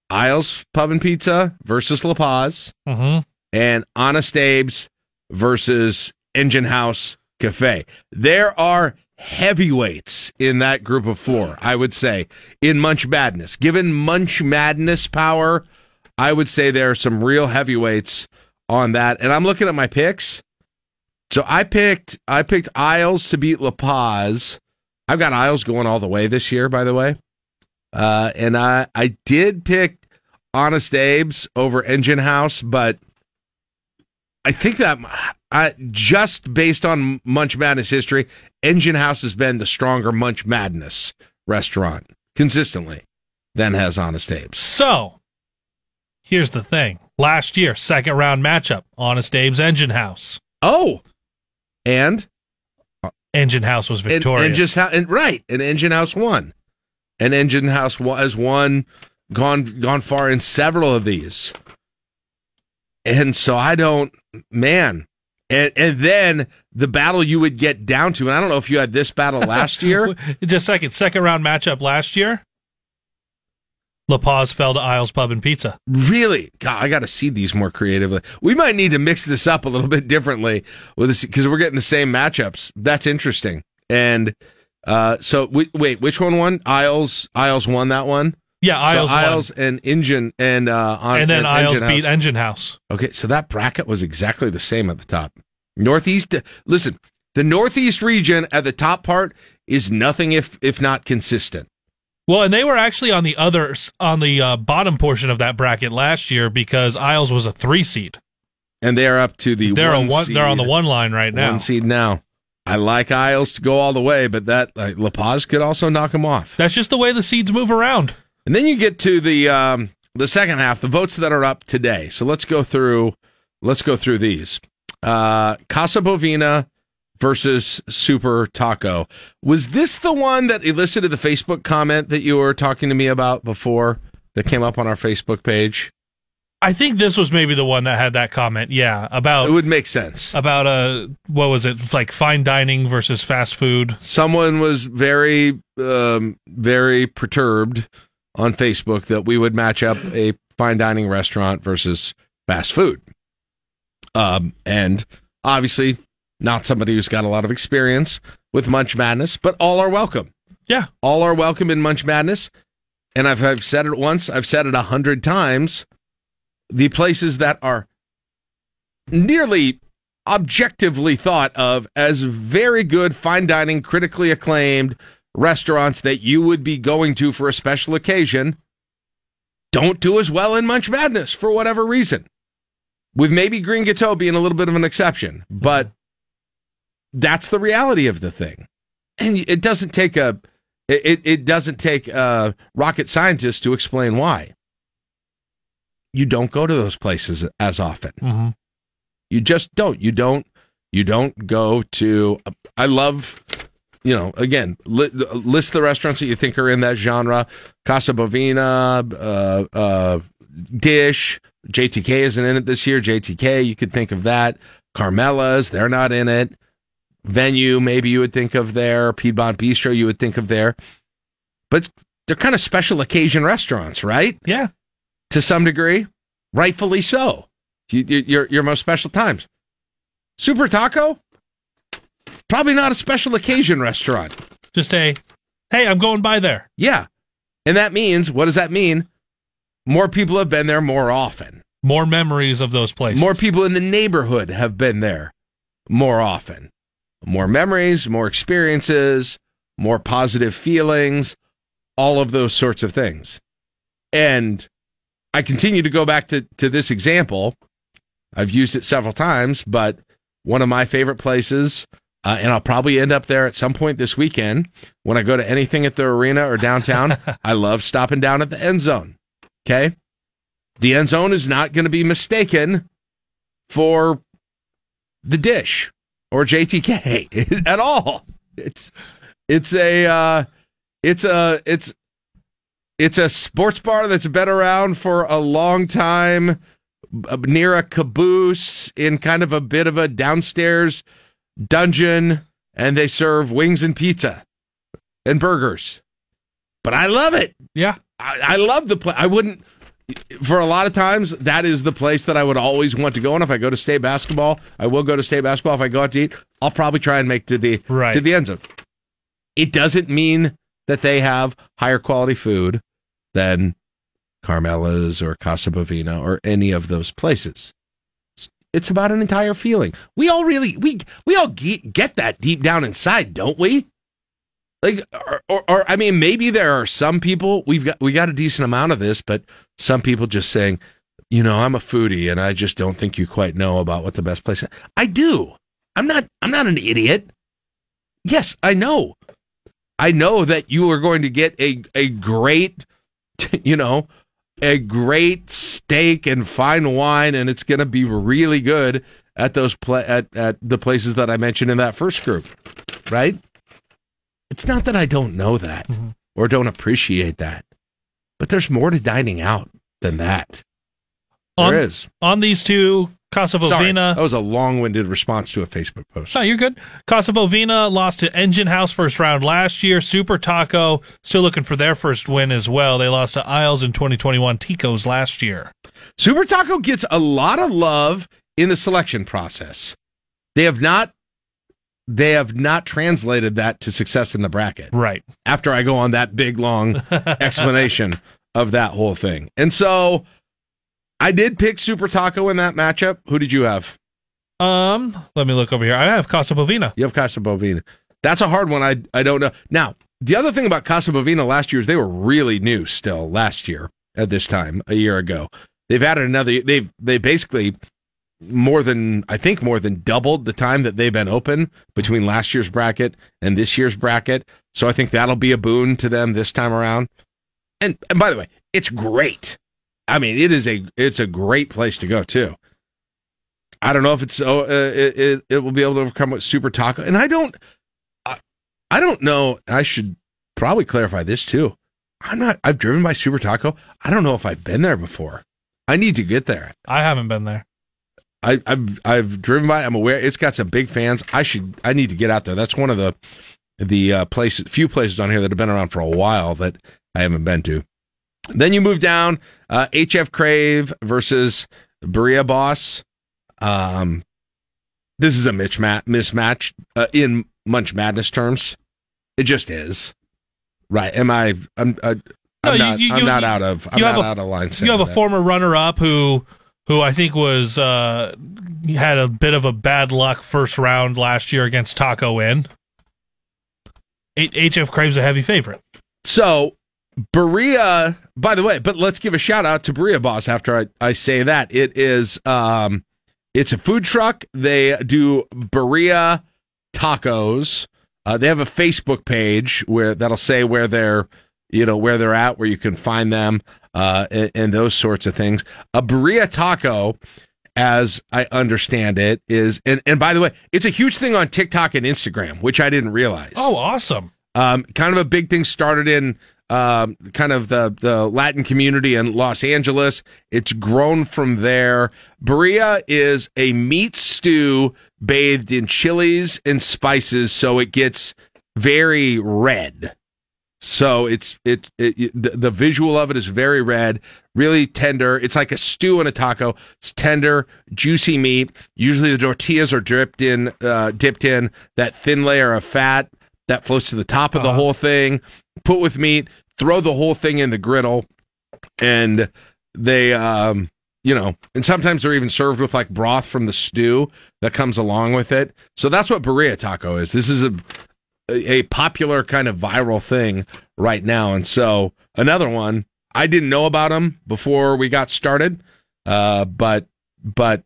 Isles Pub and Pizza versus La Paz Mm-hmm. and Honest Abe's versus Engine House Cafe. There are heavyweights in that group of four, I would say, in Munch Madness. Given Munch Madness power, I would say there are some real heavyweights on that. And I'm looking at my picks. So I picked I picked Isles to beat La Paz. I've got Isles going all the way this year, by the way. Uh, and I I did pick Honest Abe's over Engine House, but I think that I just based on Munch Madness history, Engine House has been the stronger Munch Madness restaurant consistently than has Honest Abe's. So, here's the thing. Last year, second round matchup, Honest Abe's Engine House. Oh, and Engine House was and, victorious. and just how and right, and Engine House won, and Engine House has won, gone gone far in several of these, and so I don't, man, and and then the battle you would get down to, and I don't know if you had this battle last *laughs* year. Just second. Second round matchup last year. La Paz fell to Isles Pub and Pizza. Really? God, I got to see these more creatively. We might need to mix this up a little bit differently with this because we're getting the same matchups. That's interesting. And uh, so, we, wait, which one won? Isles. Isles won that one. Yeah, Isles So won. Isles and Engine and uh, on, and then Isles Engine beat House. Engine House. Okay, so that bracket was exactly the same at the top. Northeast. Listen, the Northeast region at the top part is nothing if if not consistent. Well, and they were actually on the other on the uh, bottom portion of that bracket last year because Isles was a three seed. and they're up to the They're one one. They're on the one line right now. One seed now. I like Isles to go all the way, but that like, La Paz could also knock them off. That's just the way the seeds move around. And then you get to the um, the second half, the votes that are up today. So let's go through let's go through these. Uh, Casa Bovina versus Super Taco. Was this the one that elicited the Facebook comment that you were talking to me about before that came up on our Facebook page? I think this was maybe the one that had that comment. Yeah, about It would make sense. about uh what was it like fine dining versus fast food. someone was very um very perturbed on Facebook that we would match up a fine dining restaurant versus fast food. Um, and obviously, not somebody who's got a lot of experience with Munch Madness, but all are welcome. Yeah. All are welcome in Munch Madness. And I've, I've said it once, I've said it a hundred times. The places that are nearly objectively thought of as very good, fine dining, critically acclaimed restaurants that you would be going to for a special occasion don't do as well in Munch Madness for whatever reason. With maybe Green Gateau being a little bit of an exception, but that's the reality of the thing. And it doesn't take a it, it doesn't take a rocket scientist to explain why. You don't go to those places as often. Mm-hmm. You just don't. You don't. You don't go to. I love, you know, again, li- list the restaurants that you think are in that genre: Casa Bovina, uh, uh, Dish. JTK isn't in it this year. JTK, you could think of that. Carmela's, they're not in it. Venue, maybe you would think of there. Piedmont Bistro, you would think of there. But they're kind of special occasion restaurants, right? Yeah. To some degree, rightfully so. You, you, your your most special times. Super Taco, probably not a special occasion restaurant. Just a, hey, I'm going by there. Yeah, and that means what does that mean? More people have been there more often. More memories of those places. More people in the neighborhood have been there more often. More memories, more experiences, more positive feelings, all of those sorts of things. And I continue to go back to, to this example. I've used it several times, but one of my favorite places, uh, and I'll probably end up there at some point this weekend when I go to anything at the arena or downtown. *laughs* I love stopping down at the end zone. Okay. The end zone is not going to be mistaken for the dish or JTK *laughs* at all. It's it's a uh, it's a it's it's a sports bar that's been around for a long time uh, near a caboose in kind of a bit of a downstairs dungeon and they serve wings and pizza and burgers. But I love it. Yeah. I, I love the place. I wouldn't for a lot of times that is the place that I would always want to go. And if I go to state basketball, I will go to state basketball. If I go out to eat, I'll probably try and make to the right. to the end zone. It doesn't mean that they have higher quality food than Carmela's or Casa Bovina or any of those places. It's about an entire feeling. We all really we we all get that deep down inside, don't we? Like, or, or, or, I mean, maybe there are some people we've got we got a decent amount of this, but some people just saying, you know, I'm a foodie and I just don't think you quite know about what the best place. Is. I do. I'm not. I'm not an idiot. Yes, I know. I know that you are going to get a a great, *laughs* you know, a great steak and fine wine, and it's going to be really good at those pla- at at the places that I mentioned in that first group, right? It's not that I don't know that mm-hmm. or don't appreciate that, but there's more to dining out than that. On, there is. On these two, Casa Bovina. Sorry, that was a long winded response to a Facebook post. No, you're good. Casa Bovina lost to Engine House first round last year. Super Taco still looking for their first win as well. They lost to Isles in 2021 Ticos last year. Super Taco gets a lot of love in the selection process. They have not they have not translated that to success in the bracket. Right. After I go on that big long *laughs* explanation of that whole thing. And so I did pick Super Taco in that matchup. Who did you have? Um, let me look over here. I have Casa Bovina. You have Casa Bovina. That's a hard one. I I don't know. Now, the other thing about Casa Bovina last year is they were really new still last year at this time, a year ago. They've added another they've they basically more than I think more than doubled the time that they've been open between last year's bracket and this year's bracket. So I think that'll be a boon to them this time around. And, and by the way, it's great. I mean, it is a it's a great place to go too. I don't know if it's oh uh, it, it, it will be able to overcome with Super Taco, and I don't I, I don't know. I should probably clarify this too. I'm not. I've driven by Super Taco. I don't know if I've been there before. I need to get there. I haven't been there. I, have I've driven by. I'm aware it's got some big fans. I should. I need to get out there. That's one of the the uh, places, few places on here that have been around for a while that I haven't been to. Then you move down uh, HF Crave versus Birria Boss. Um, this is a mismatch, mismatch uh, in Munch Madness terms. It just is. Right? Am I? I'm. Uh, I'm No, not. you- you- I'm you- out of. I'm not a- out of line. You have a that. former runner-up who, who I think was uh, had a bit of a bad luck first round last year against Taco Inn. HF Crave's a heavy favorite. So Birria, by the way, but let's give a shout out to Birria Boss after I, I say that. It is um it's a food truck. They do Birria tacos. Uh, they have a Facebook page where that'll say where they're you know where they're at, where you can find them, uh, and, and those sorts of things. A Birria taco, as I understand it, is and and by the way, it's a huge thing on TikTok and Instagram, which I didn't realize. Oh, awesome! Um, kind of a big thing started in um, kind of the, the Latin community in Los Angeles. It's grown from there. Birria is a meat stew bathed in chilies and spices, so it gets very red. So it's it, it, the, the visual of it is very red, really tender. It's like a stew and a taco. It's tender, juicy meat. Usually the tortillas are dripped in, uh, dipped in that thin layer of fat that floats to the top of the whole thing. Put with meat, throw the whole thing in the griddle, and they, um, you know, and sometimes they're even served with like broth from the stew that comes along with it. So that's what Birria taco is. This is a a popular kind of viral thing right now. And so another one, I didn't know about them before we got started, uh, but but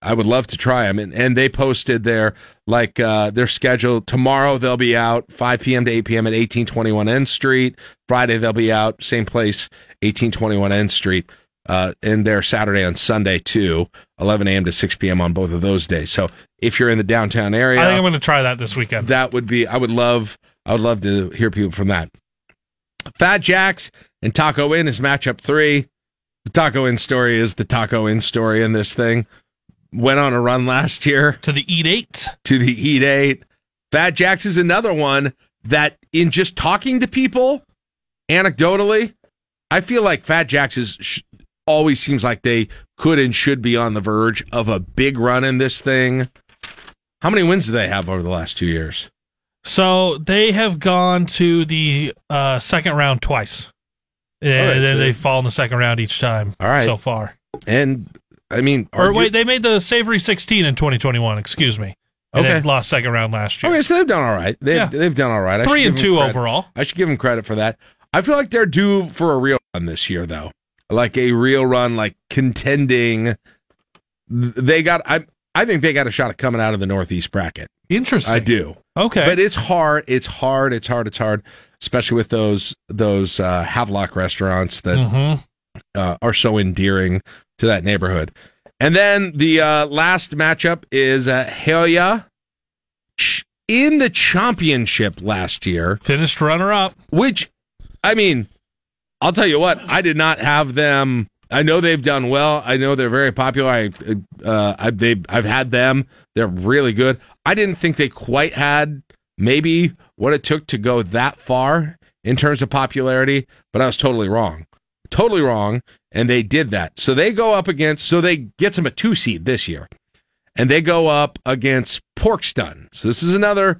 I would love to try them. And, and they posted their like uh, their schedule tomorrow. They'll be out 5 p.m. to 8 p.m. at 1821 N Street. Friday they'll be out same place, 1821 N Street. Uh, and Saturday and Sunday too, 11 a.m. to 6 p.m. on both of those days. So if you're in the downtown area, I think I'm going to try that this weekend. that would be I would love I would love to hear people from that. Fat Jacks and Taco Inn is matchup three. The Taco Inn story is the Taco Inn story in this thing. Went on a run last year to the Eat Eight. To the Eat Eight. Fat Jacks is another one that in just talking to people, anecdotally, I feel like Fat Jacks is sh- always seems like they could and should be on the verge of a big run in this thing. How many wins do they have over the last two years? So they have gone to the uh, second round twice. And then so- they fall in the second round each time. All right. So far. And I mean, Or wait, they made the Savory 16 in 2021. Excuse me. And Okay. lost second round last year. Okay, so they've done all right. They've Yeah. they've done all right. I Three and two credit. overall. I should give them credit for that. I feel like they're due for a real run this year, though. Like a real run, like contending. They got. I I think they got a shot at coming out of the Northeast bracket. Interesting. I do. Okay. but it's hard. It's hard. It's hard. It's hard, especially with those those uh, Havelock restaurants that Mhm. uh, are so endearing to that neighborhood. And then the uh, last matchup is uh, Helia in the championship last year. Finished runner up. Which, I mean, I'll tell you what, I did not have them. I know they've done well. I know they're very popular. I, uh, I they I've had them. They're really good. I didn't think they quite had maybe what it took to go that far in terms of popularity, but I was totally wrong. Totally wrong. And they did that. So they go up against, so they get them a two seed this year. And they go up against Pork Pork's Done. So this is another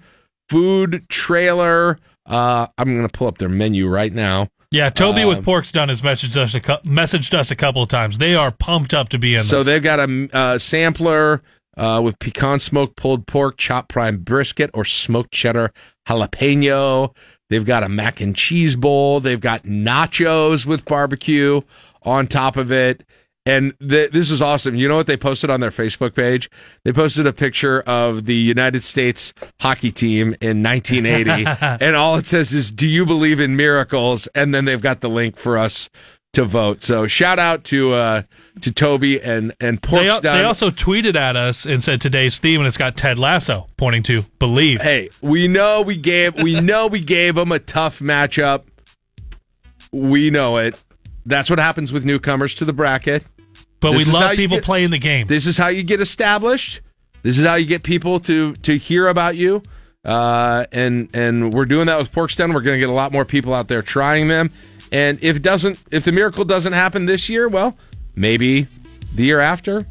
food trailer. Uh, I'm going to pull up their menu right now. Yeah, Toby with Um, Pork's Done has messaged us a cou- messaged us a couple of times. They are pumped up to be in. So this. they've got a uh, sampler uh, with pecan smoked pulled pork, chopped prime brisket, or smoked cheddar jalapeno. They've got a mac and cheese bowl. They've got nachos with barbecue on top of it. And th- this is awesome. You know what they posted on their Facebook page? They posted a picture of the United States hockey team in 1980. *laughs* and all it says is, Do you believe in miracles? And then they've got the link for us to vote. So shout out to uh, to Toby and and They, Pork's al- they also tweeted at us and said today's theme, and it's got Ted Lasso pointing to believe. Hey, we know we gave we know we gave them a tough matchup. We know it. That's what happens with newcomers to the bracket. But we This is how love people get- playing the game. This is how you get established. This is how you get people to to hear about you. Uh, and and we're doing that with Pork's Done. We're going to get a lot more people out there trying them. And if it doesn't, if the miracle doesn't happen this year, well, maybe the year after,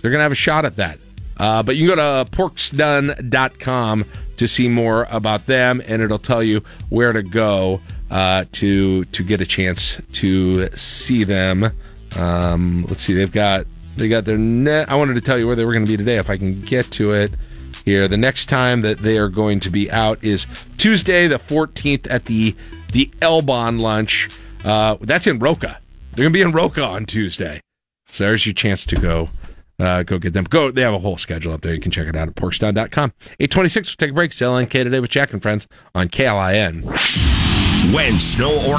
they're going to have a shot at that. Uh, but you can go to porksdone.com to see more about them, and it'll tell you where to go uh, to to get a chance to see them. Um, let's see, they've got they got their net. I wanted to tell you where they were going to be today if I can get to it here. The next time that they are going to be out is Tuesday, the 14th, at the the Elbon lunch. Uh, that's in Roca. They're going to be in Roca on Tuesday. So there's your chance to go uh, go get them. Go. They have a whole schedule up there. You can check it out at porksdone.com. 826, we'll take a break. It's LNK today with Jack and Friends on KLIN. When snow or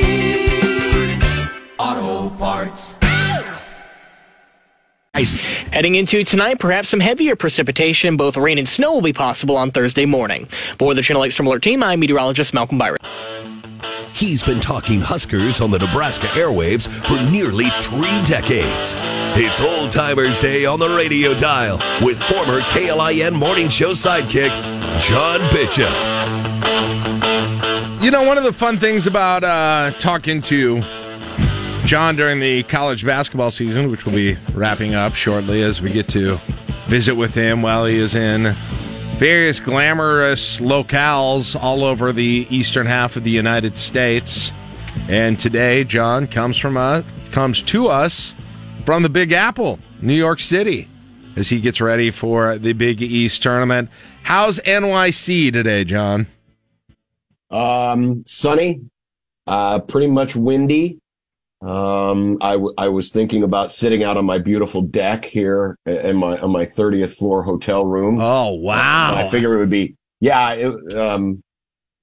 Heading into tonight, perhaps some heavier precipitation, both rain and snow will be possible on Thursday morning. For the Channel Extreme Alert team, I'm meteorologist Malcolm Byron. He's been talking Huskers on the Nebraska airwaves for nearly three decades. It's Old Timers Day on the radio dial with former KLIN morning show sidekick, John Bishop. You know, one of the fun things about uh, talking to John during the college basketball season, which will be wrapping up shortly as we get to visit with him while he is in various glamorous locales all over the eastern half of the United States. And today, John comes from uh, comes to us from the Big Apple, New York City, as he gets ready for the Big East tournament. How's NYC today, John? Um, sunny, uh, pretty much windy. Um, I, w- I was thinking about sitting out on my beautiful deck here in my on my thirtieth floor hotel room. Oh wow! I figure it would be yeah. It, um,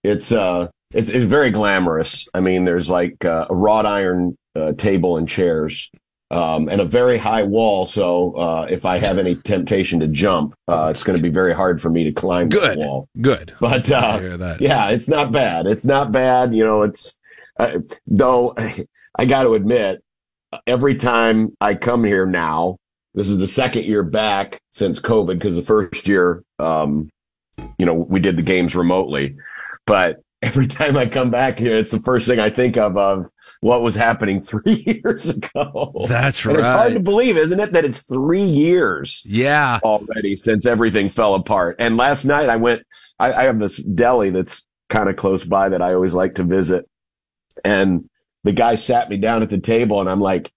it's uh, it's it's very glamorous. I mean, there's like uh, a wrought iron uh, table and chairs. Um, and a very high wall. So, uh, if I have any *laughs* temptation to jump, uh, it's going to be very hard for me to climb Good. the wall. Good. But, uh, yeah, it's not bad. It's not bad. You know, it's, uh, though *laughs* I got to admit, every time I come here now, this is the second year back since COVID because the first year, um, you know, we did the games remotely, but *laughs* every time I come back here, it's the first thing I think of of what was happening *laughs* three years ago. That's And it's hard to believe, isn't it, that it's three years Yeah. already since everything fell apart. And last night I went, I, I have this deli that's kind of close by that I always like to visit. And the guy sat me down at the table and I'm like,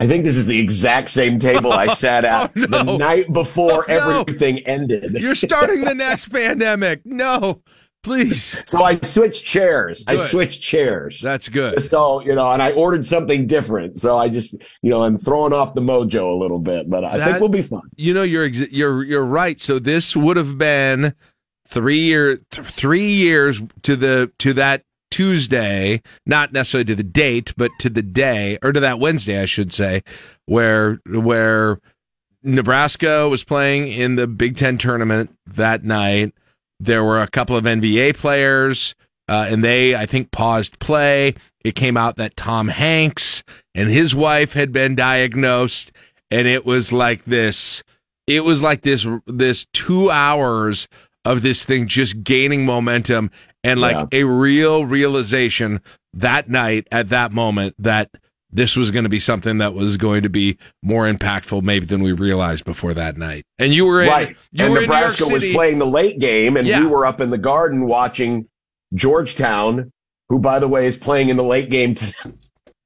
I think this is the exact same table I *laughs* sat at Oh, no. the night before Oh, no. everything ended. You're starting the next pandemic. No, please. So I switched chairs. I switched chairs. That's good. So, you know, and I ordered something different. So I just, you know, I'm throwing off the mojo a little bit, but I That- think we'll be fine. You know, you're ex- you're you're right. So this would have been three year th- three years to the to that Tuesday, not necessarily to the date, but to the day or to that Wednesday, I should say, where where Nebraska was playing in the Big Ten tournament that night. There were a couple of NBA players, uh, and they, I think, paused play. It came out that Tom Hanks and his wife had been diagnosed, and it was like this. It was like this this two hours of this thing just gaining momentum and like a real realization that night at that moment that this was going to be something that was going to be more impactful maybe than we realized before that night. And you were in, right. you and were in Nebraska was playing the late game, and Yeah. we were up in the garden watching Georgetown, who, by the way, is playing in the late game tonight.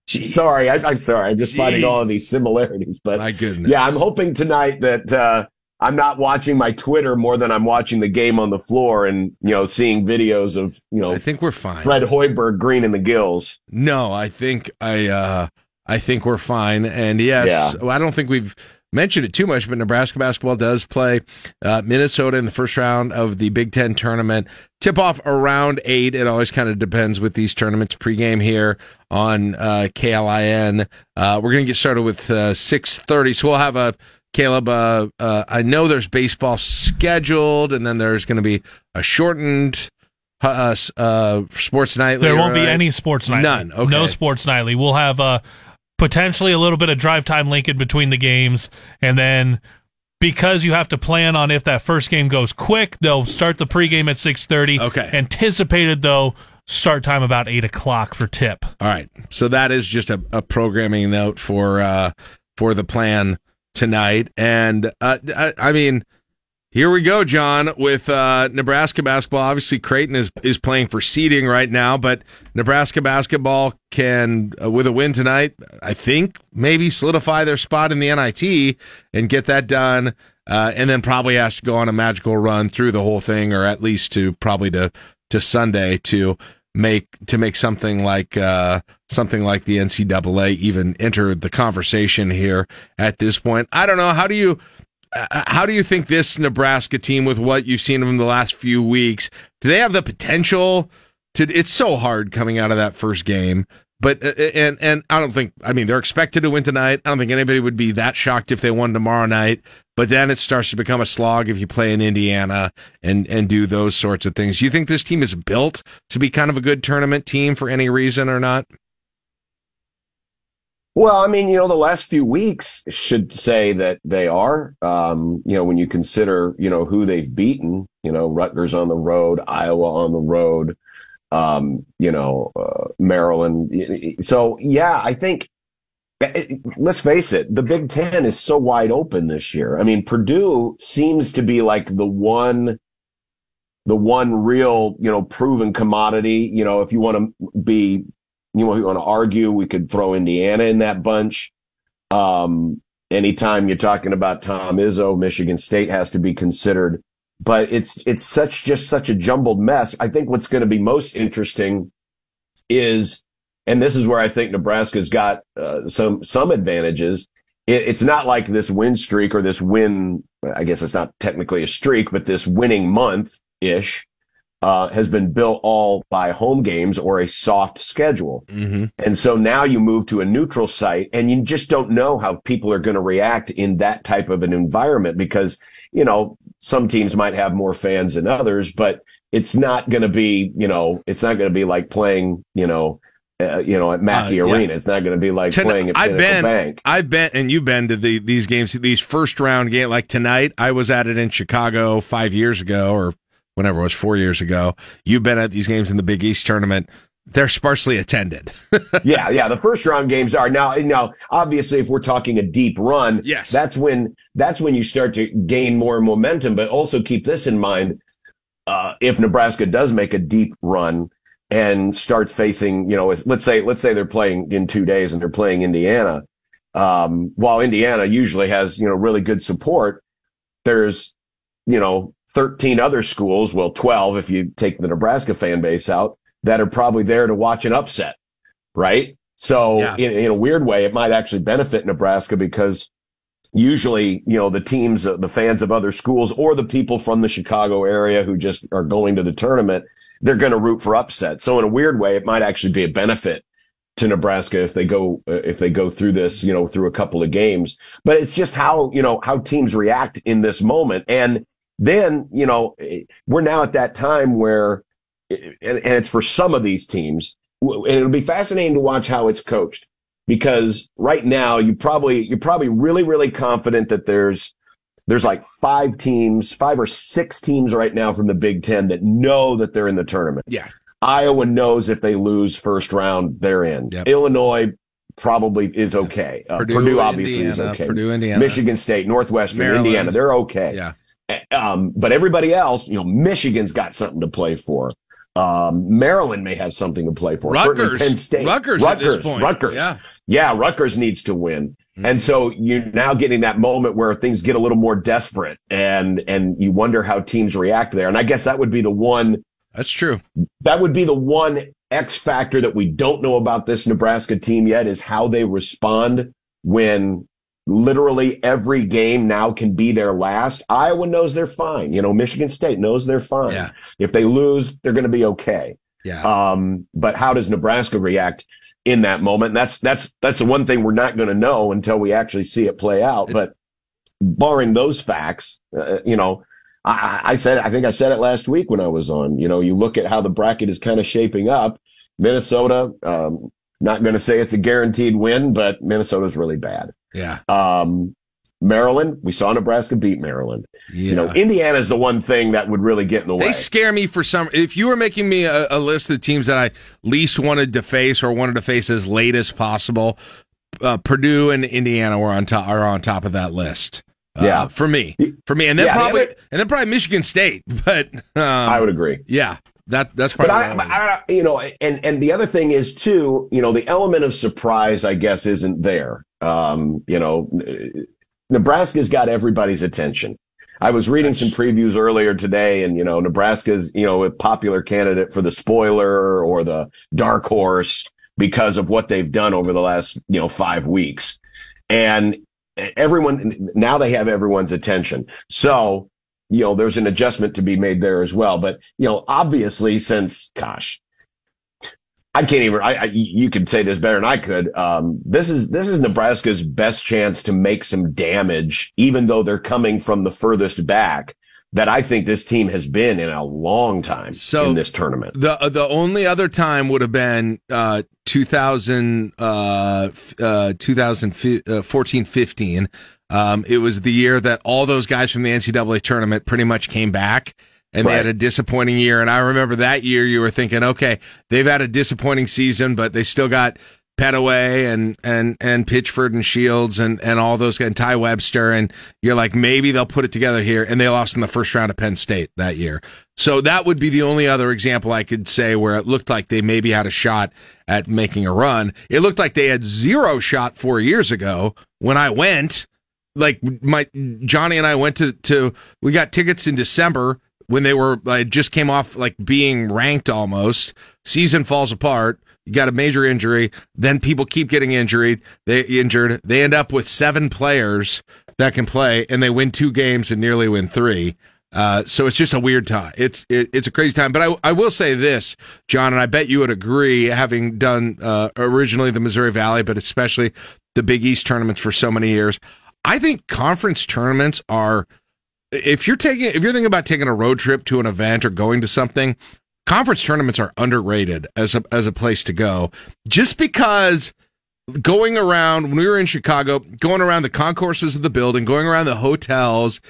sorry, I, am sorry. I'm just Jeez. finding all of these similarities. But my goodness, yeah, I'm hoping tonight that uh, I'm not watching my Twitter more than I'm watching the game on the floor and you know seeing videos of you know. I think we're fine. Fred Hoiberg green in the gills. No, I think I uh I think we're fine. And yes, yeah. I don't think we've mentioned it too much, but Nebraska basketball does play uh, Minnesota in the first round of the Big Ten tournament. Tip off around eight. It always kind of depends with these tournaments. Pregame here on uh, KLIN. Uh, we're going to get started with uh, six thirty, so we'll have a Caleb. Uh, uh, I know there's baseball scheduled, and then there's going to be a shortened. Uh, uh, sports nightly. There won't right? be any sports nightly. None. Okay. No sports nightly. We'll have uh, potentially a little bit of drive time linkage between the games, and then because you have to plan on if that first game goes quick, they'll start the pregame at six thirty. Okay. Anticipated though, start time about eight o'clock for tip. All right. So that is just a, a programming note for uh, for the plan tonight, and uh, I, I mean here we go, John, with uh, Nebraska basketball. Obviously, Creighton is is playing for seeding right now, but Nebraska basketball can, uh, with a win tonight, I think maybe solidify their spot in the NIT and get that done, uh, and then probably has to go on a magical run through the whole thing, or at least to probably to to Sunday to make to make something like uh, something like the NCAA even enter the conversation here at this point. I don't know. How do you? Uh, how do you think this Nebraska team, with what you've seen them the last few weeks, do they have the potential to? It's so hard coming out of that first game, but uh, uh, and and I don't think. I mean, they're expected to win tonight. I don't think anybody would be that shocked if they won tomorrow night. But then it starts to become a slog if you play in Indiana and and do those sorts of things. Do you think this team is built to be kind of a good tournament team for any reason or not? Well, I mean, you know, the last few weeks should say that they are. Um, you know, when you consider, you know, who they've beaten, you know, Rutgers on the road, Iowa on the road, um, you know, uh, Maryland. So, yeah, I think, it, let's face it, the Big Ten is so wide open this year. I mean, Purdue seems to be like the one, the one real, you know, proven commodity. You know, if you want to be you want to argue, we could throw Indiana in that bunch. Um, anytime you're talking about Tom Izzo, Michigan State has to be considered. But it's it's such just such a jumbled mess. I think what's going to be most interesting is, and this is where I think Nebraska's got uh, some some advantages. It, it's not like this win streak or this win. I guess it's not technically a streak, but this winning month ish uh, has been built all by home games or a soft schedule. Mm-hmm. And so now you move to a neutral site and you just don't know how people are going to react in that type of an environment because, you know, some teams might have more fans than others, but it's not going to be, you know, it's not going to be like playing, you know, uh, you know, at Mackey uh, yeah. Arena. It's not going to be like Ten- playing at I've been, Bank. I've been, and you've been to the, these games, these first round games. Like tonight, I was at it in Chicago five years ago, or whenever it was four years ago. You've been at these games in the Big East tournament. They're sparsely attended. *laughs* yeah, yeah. The first round games are now. Now, obviously, if we're talking a deep run, yes, that's when that's when you start to gain more momentum. But also keep this in mind: uh, if Nebraska does make a deep run and starts facing, you know, let's say let's say they're playing in two days and they're playing Indiana. Um, while Indiana usually has you know really good support, there's you know 13 other schools, well, 12 if you take the Nebraska fan base out, that are probably there to watch an upset, right? So yeah. in, in, a weird way, it might actually benefit Nebraska because usually, you know, the teams, the fans of other schools or the people from the Chicago area who just are going to the tournament, they're going to root for upset. So in a weird way, it might actually be a benefit to Nebraska if they go if they go through this, you know, through a couple of games. But it's just how, you know, how teams react in this moment. And then, you know, we're now at that time where, and, it's for some of these teams, and it'll be fascinating to watch how it's coached because right now you probably, you're probably really, really confident that there's, there's like five teams, five or six teams right now from the Big Ten that know that they're in the tournament. Yeah. Iowa knows if they lose first round, they're in. Yep. Illinois probably is okay. Uh, Purdue, Purdue, obviously Indiana, is okay. Purdue, Indiana. Michigan State, Northwestern, Maryland. Indiana, they're okay. Yeah. Um, but everybody else, you know, Michigan's got something to play for. Um, Maryland may have something to play for. Rutgers. Certainly Penn State. Rutgers at this Rutgers. Rutgers. Yeah. Yeah, Rutgers needs to win. And so you're now getting that moment where things get a little more desperate and, and you wonder how teams react there. And I guess that would be the one. That's true. That would be the one X factor that we don't know about this Nebraska team yet is how they respond when literally every game now can be their last. Iowa knows they're fine. You know, Michigan State knows they're fine. Yeah. If they lose, they're going to be okay. Yeah. Um, but how does Nebraska react in that moment? And that's, that's, that's the one thing we're not going to know until we actually see it play out. But barring those facts, uh, you know, I, I said, I think I said it last week when I was on, you know, you look at how the bracket is kind of shaping up. Minnesota, um, not going to say it's a guaranteed win, but Minnesota's really bad. Yeah. Um, Maryland, we saw Nebraska beat Maryland. You know, Yeah. Indiana's the one thing that would really get in the way. They scare me for some. If you were making me a, a list of the teams that I least wanted to face or wanted to face as late as possible, uh, Purdue and Indiana were on top are on top of that list. Uh, Yeah. for me, for me, and then Yeah, the probably other- and then probably Michigan State. *laughs* But um, I would agree. Yeah, that that's But probably. I, I, I- you know, and and the other thing is too, you know, the element of surprise, I guess, isn't there. Um, you know, Nebraska's got everybody's attention. I was reading some previews earlier today, and you know, Nebraska's you know a popular candidate for the spoiler or the dark horse because of what they've done over the last you know five weeks, and everyone now they have everyone's attention. So you know, there's an adjustment to be made there as well. But you know, obviously, since gosh, I can't even. I, I you could say this better than I could. Um, this is this is Nebraska's best chance to make some damage, even though they're coming from the furthest back that I think this team has been in a long time in this tournament. The uh, the only other time would have been uh, 2000 uh, uh, 2014 15. Um, it was the year that all those guys from the NCAA tournament pretty much came back. And they had a disappointing year. And I remember that year you were thinking, okay, they've had a disappointing season, but they still got Petteway and and and Pitchford and Shields and and all those guys, and Tai Webster, and you're like maybe they'll put it together here, and they lost in the first round of Penn State that year. So that would be the only other example I could say where it looked like they maybe had a shot at making a run. It looked like they had zero shot four years ago when I went. Like my Johnny and I went to to we got tickets in December when they were just came off like being ranked almost. Season falls apart. You got a major injury. Then people keep getting injured. They injured. They end up with seven players that can play, and they win two games and nearly win three. Uh, so it's just a weird time. It's it, it's a crazy time. But I I will say this, John, and I bet you would agree, having done uh, originally the Missouri Valley, but especially the Big East tournaments for so many years. I think conference tournaments are if you're taking if you're thinking about taking a road trip to an event or going to something, conference tournaments are underrated as a as a place to go. Just because going around when we were in Chicago, going around the concourses of the building, going around the hotels,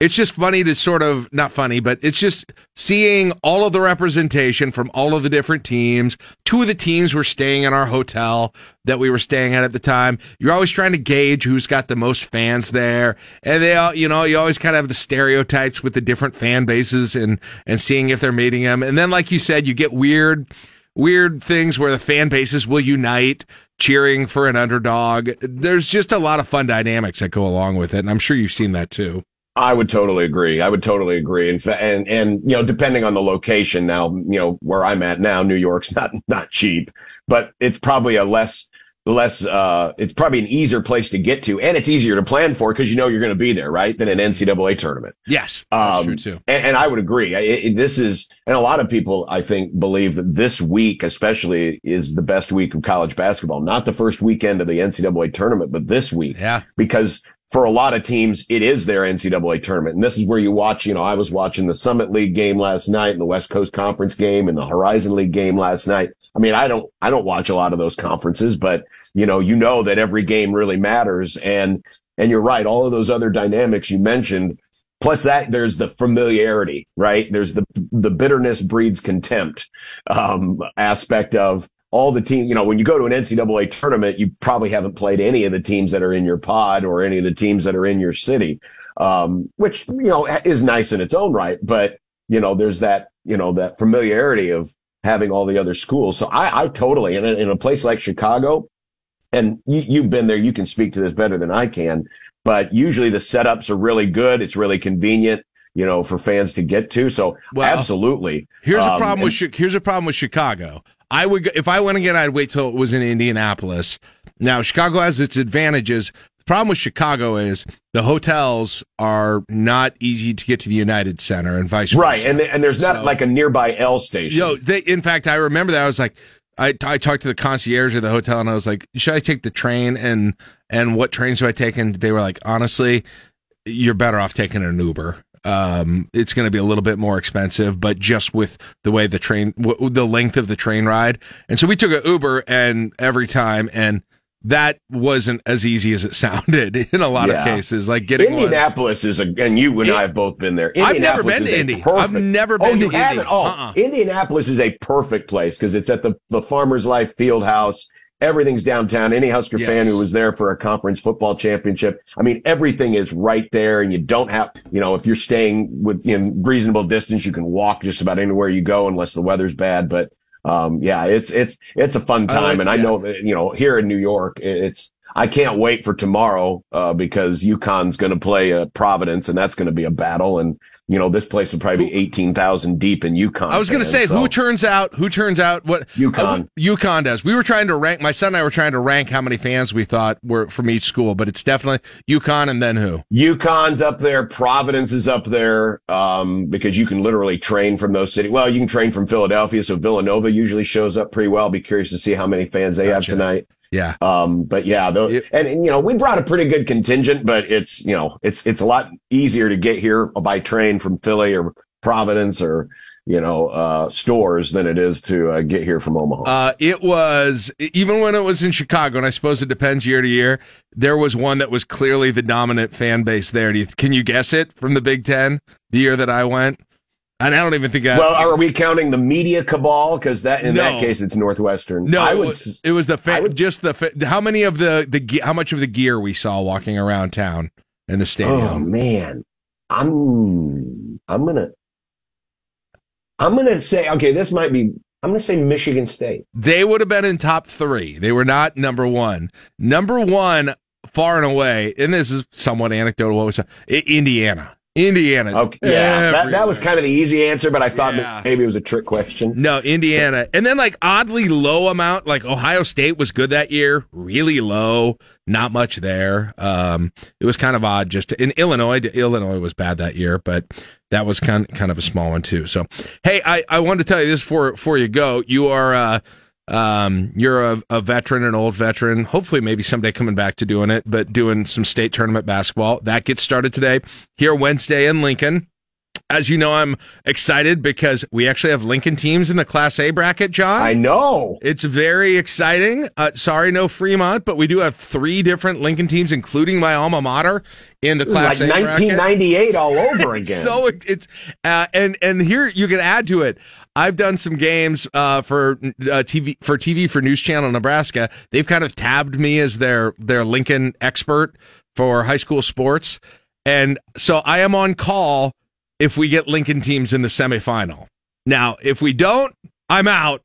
it's just funny to sort of not funny, but it's just seeing all of the representation from all of the different teams. Two of the teams were staying in our hotel that we were staying at at the time. You're always trying to gauge who's got the most fans there, and they all, you know, you always kind of have the stereotypes with the different fan bases and and seeing if they're meeting them. And then, like you said, you get weird weird things where the fan bases will unite cheering for an underdog. There's just a lot of fun dynamics that go along with it, and I'm sure you've seen that too. I would totally agree. I would totally agree. And and and you know, depending on the location now, you know, where I'm at now, New York's *laughs* not not cheap, but it's probably a less less uh it's probably an easier place to get to and it's easier to plan for because you know you're going to be there, right? Than an NCAA tournament. Yes, that's Um, true too. And, and I would agree. I- it- this is, and a lot of people, I think, believe that this week, especially, is the best week of college basketball. Not the first weekend of the NCAA tournament, but this week. Yeah. Because for a lot of teams, it is their NCAA tournament. And this is where you watch, you know, I was watching the Summit League game last night and the West Coast Conference game and the Horizon League game last night. I mean, I don't, I don't watch a lot of those conferences, but you know, you know that every game really matters. And, and you're right. All of those other dynamics you mentioned, plus that there's the familiarity, right? There's the, the bitterness breeds contempt, um, aspect of all the team, you know, when you go to an NCAA tournament, you probably haven't played any of the teams that are in your pod or any of the teams that are in your city. Um, which, you know, is nice in its own right, but you know, there's that, you know, that familiarity of having all the other schools. So I, I totally, in a, in a place like Chicago, and you, you've been there, you can speak to this better than I can, but usually the setups are really good. It's really convenient, you know, for fans to get to. So Well, absolutely. Here's a Um, problem with and- here's a problem with Chicago. I would if I went again, I'd wait till it was in Indianapolis. Now Chicago has its advantages. The problem with Chicago is the hotels are not easy to get to the United Center and vice versa. Right. And, and there's not like a nearby L station. Yo, they, in fact, I remember that I was like, I, I talked to the concierge of the hotel and I was like, should I take the train and and what trains do I take? And they were like, honestly, you're better off taking an Uber. Um, it's going to be a little bit more expensive, but just with the way the train, w- the length of the train ride, and so we took an Uber and every time, and that wasn't as easy as it *laughs* sounded in a lot of cases. Like getting one- Indianapolis is a, and you and I have both been there. I've never been to Indy. perfect- I've never oh, been to you Indy. haven't? Oh, Uh-uh. Indianapolis is a perfect place because it's at the the Farmers Life Field House. Everything's downtown. Any Husker Yes. fan who was there for a conference football championship, I mean, everything is right there, and you don't have, you know, if you're staying within reasonable distance, you can walk just about anywhere you go, unless the weather's bad. But um, yeah, it's it's it's a fun I time, like- and I yeah. know you know here in New York, it's I can't wait for tomorrow uh, because UConn's going to play uh, Providence, and that's going to be a battle. And you know this place will probably be eighteen thousand deep in UConn. I was going to say so- who turns out who turns out what UConn. uh, UConn does. We were trying to rank. My son and I were trying to rank how many fans we thought were from each school, but it's definitely UConn and then who? UConn's up there. Providence is up there um, because you can literally train from those cities. Well, you can train from Philadelphia, so Villanova usually shows up pretty well. Be curious to see how many fans they have tonight. Yeah. Um, but yeah, and, and, you know, we brought a pretty good contingent, but it's, you know, it's, it's a lot easier to get here by train from Philly or Providence or, you know, uh, Storrs than it is to uh, get here from Omaha. Uh, it was even when it was in Chicago, and I suppose it depends year to year. There was one that was clearly the dominant fan base there. Do you, can you guess it from the Big Ten? The year that I went, and I don't even think I. well, are we counting the media cabal? Cause that, in No. that case, it's Northwestern. no, I it would, was, it was the fa- just the fa- how many of the the ge- how much of the gear we saw walking around town in the stadium. Oh man, I'm I'm gonna I'm gonna say okay. This might be. I'm gonna say Michigan State. They would have been in top three. They were not number one. Number one, far and away, and this is somewhat anecdotal. What was Indiana? Indiana. Okay, yeah, that, that was kind of the easy answer, but I thought maybe it was a trick question. No, Indiana. And then like oddly low amount, like Ohio State was good that year, really low, not much there. Um, it was kind of odd just to, in Illinois, Illinois was bad that year, but that was kind kind of a small one too. So, hey, I, I wanted to tell you this before, before you go. You are, uh, um, you're a, a veteran, an old veteran, hopefully maybe someday coming back to doing it, but doing some state tournament basketball. That gets started today here Wednesday in Lincoln. As you know, I'm excited because we actually have Lincoln teams in the Class A bracket, John. I know. It's very exciting. Uh, sorry, no Fremont, but we do have three different Lincoln teams, including my alma mater, in the Class like A bracket. 1998 all over *laughs* again. so it's uh, and and here you can add to it. I've done some games uh, for uh, TV for TV for News Channel Nebraska. They've kind of tabbed me as their their Lincoln expert for high school sports, and so I am on call if we get Lincoln teams in the semifinal. Now, if we don't, I'm out.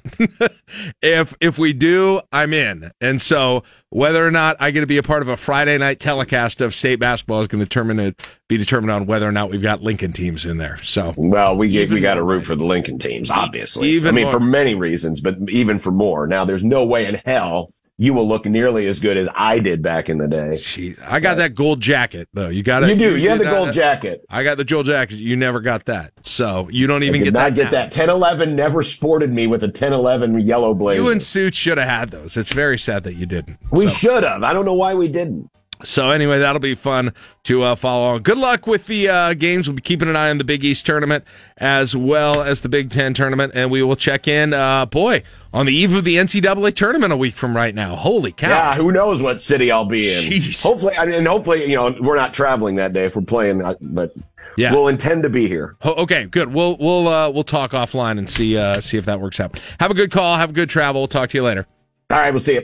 *laughs* if if we do, I'm in. And so whether or not I get to be a part of a Friday night telecast of state basketball is going to determine it be determined on whether or not we've got Lincoln teams in there. So Well, we we got to root for the Lincoln teams, obviously. Even I mean, more. for many reasons, but even for more. Now, there's no way in hell you will look nearly as good as I did back in the day. I got uh, that gold jacket though. You got it. You do. You have the gold jacket. I got the gold jacket. You never got that. So you don't even get that. I did get not that. get now. that. 1011 never sported me with a 1011 yellow blazer. You and Suits should have had those. It's very sad that you didn't. we So- should have. I don't know why we didn't. So anyway, that'll be fun to uh, follow on. Good luck with the uh, games. We'll be keeping an eye on the Big East tournament as well as the Big Ten tournament, and we will check in. Uh, boy, on the eve of the NCAA tournament a week from right now. Holy cow! Yeah, who knows what city I'll be in? Jeez. Hopefully, I mean, and hopefully, you know, we're not traveling that day if we're playing, uh, but Yeah. we'll intend to be here. Okay, good. We'll we'll uh, we'll talk offline and see uh, see if that works out. Have a good call. Have a good travel. We'll talk to you later. All right, we'll see you.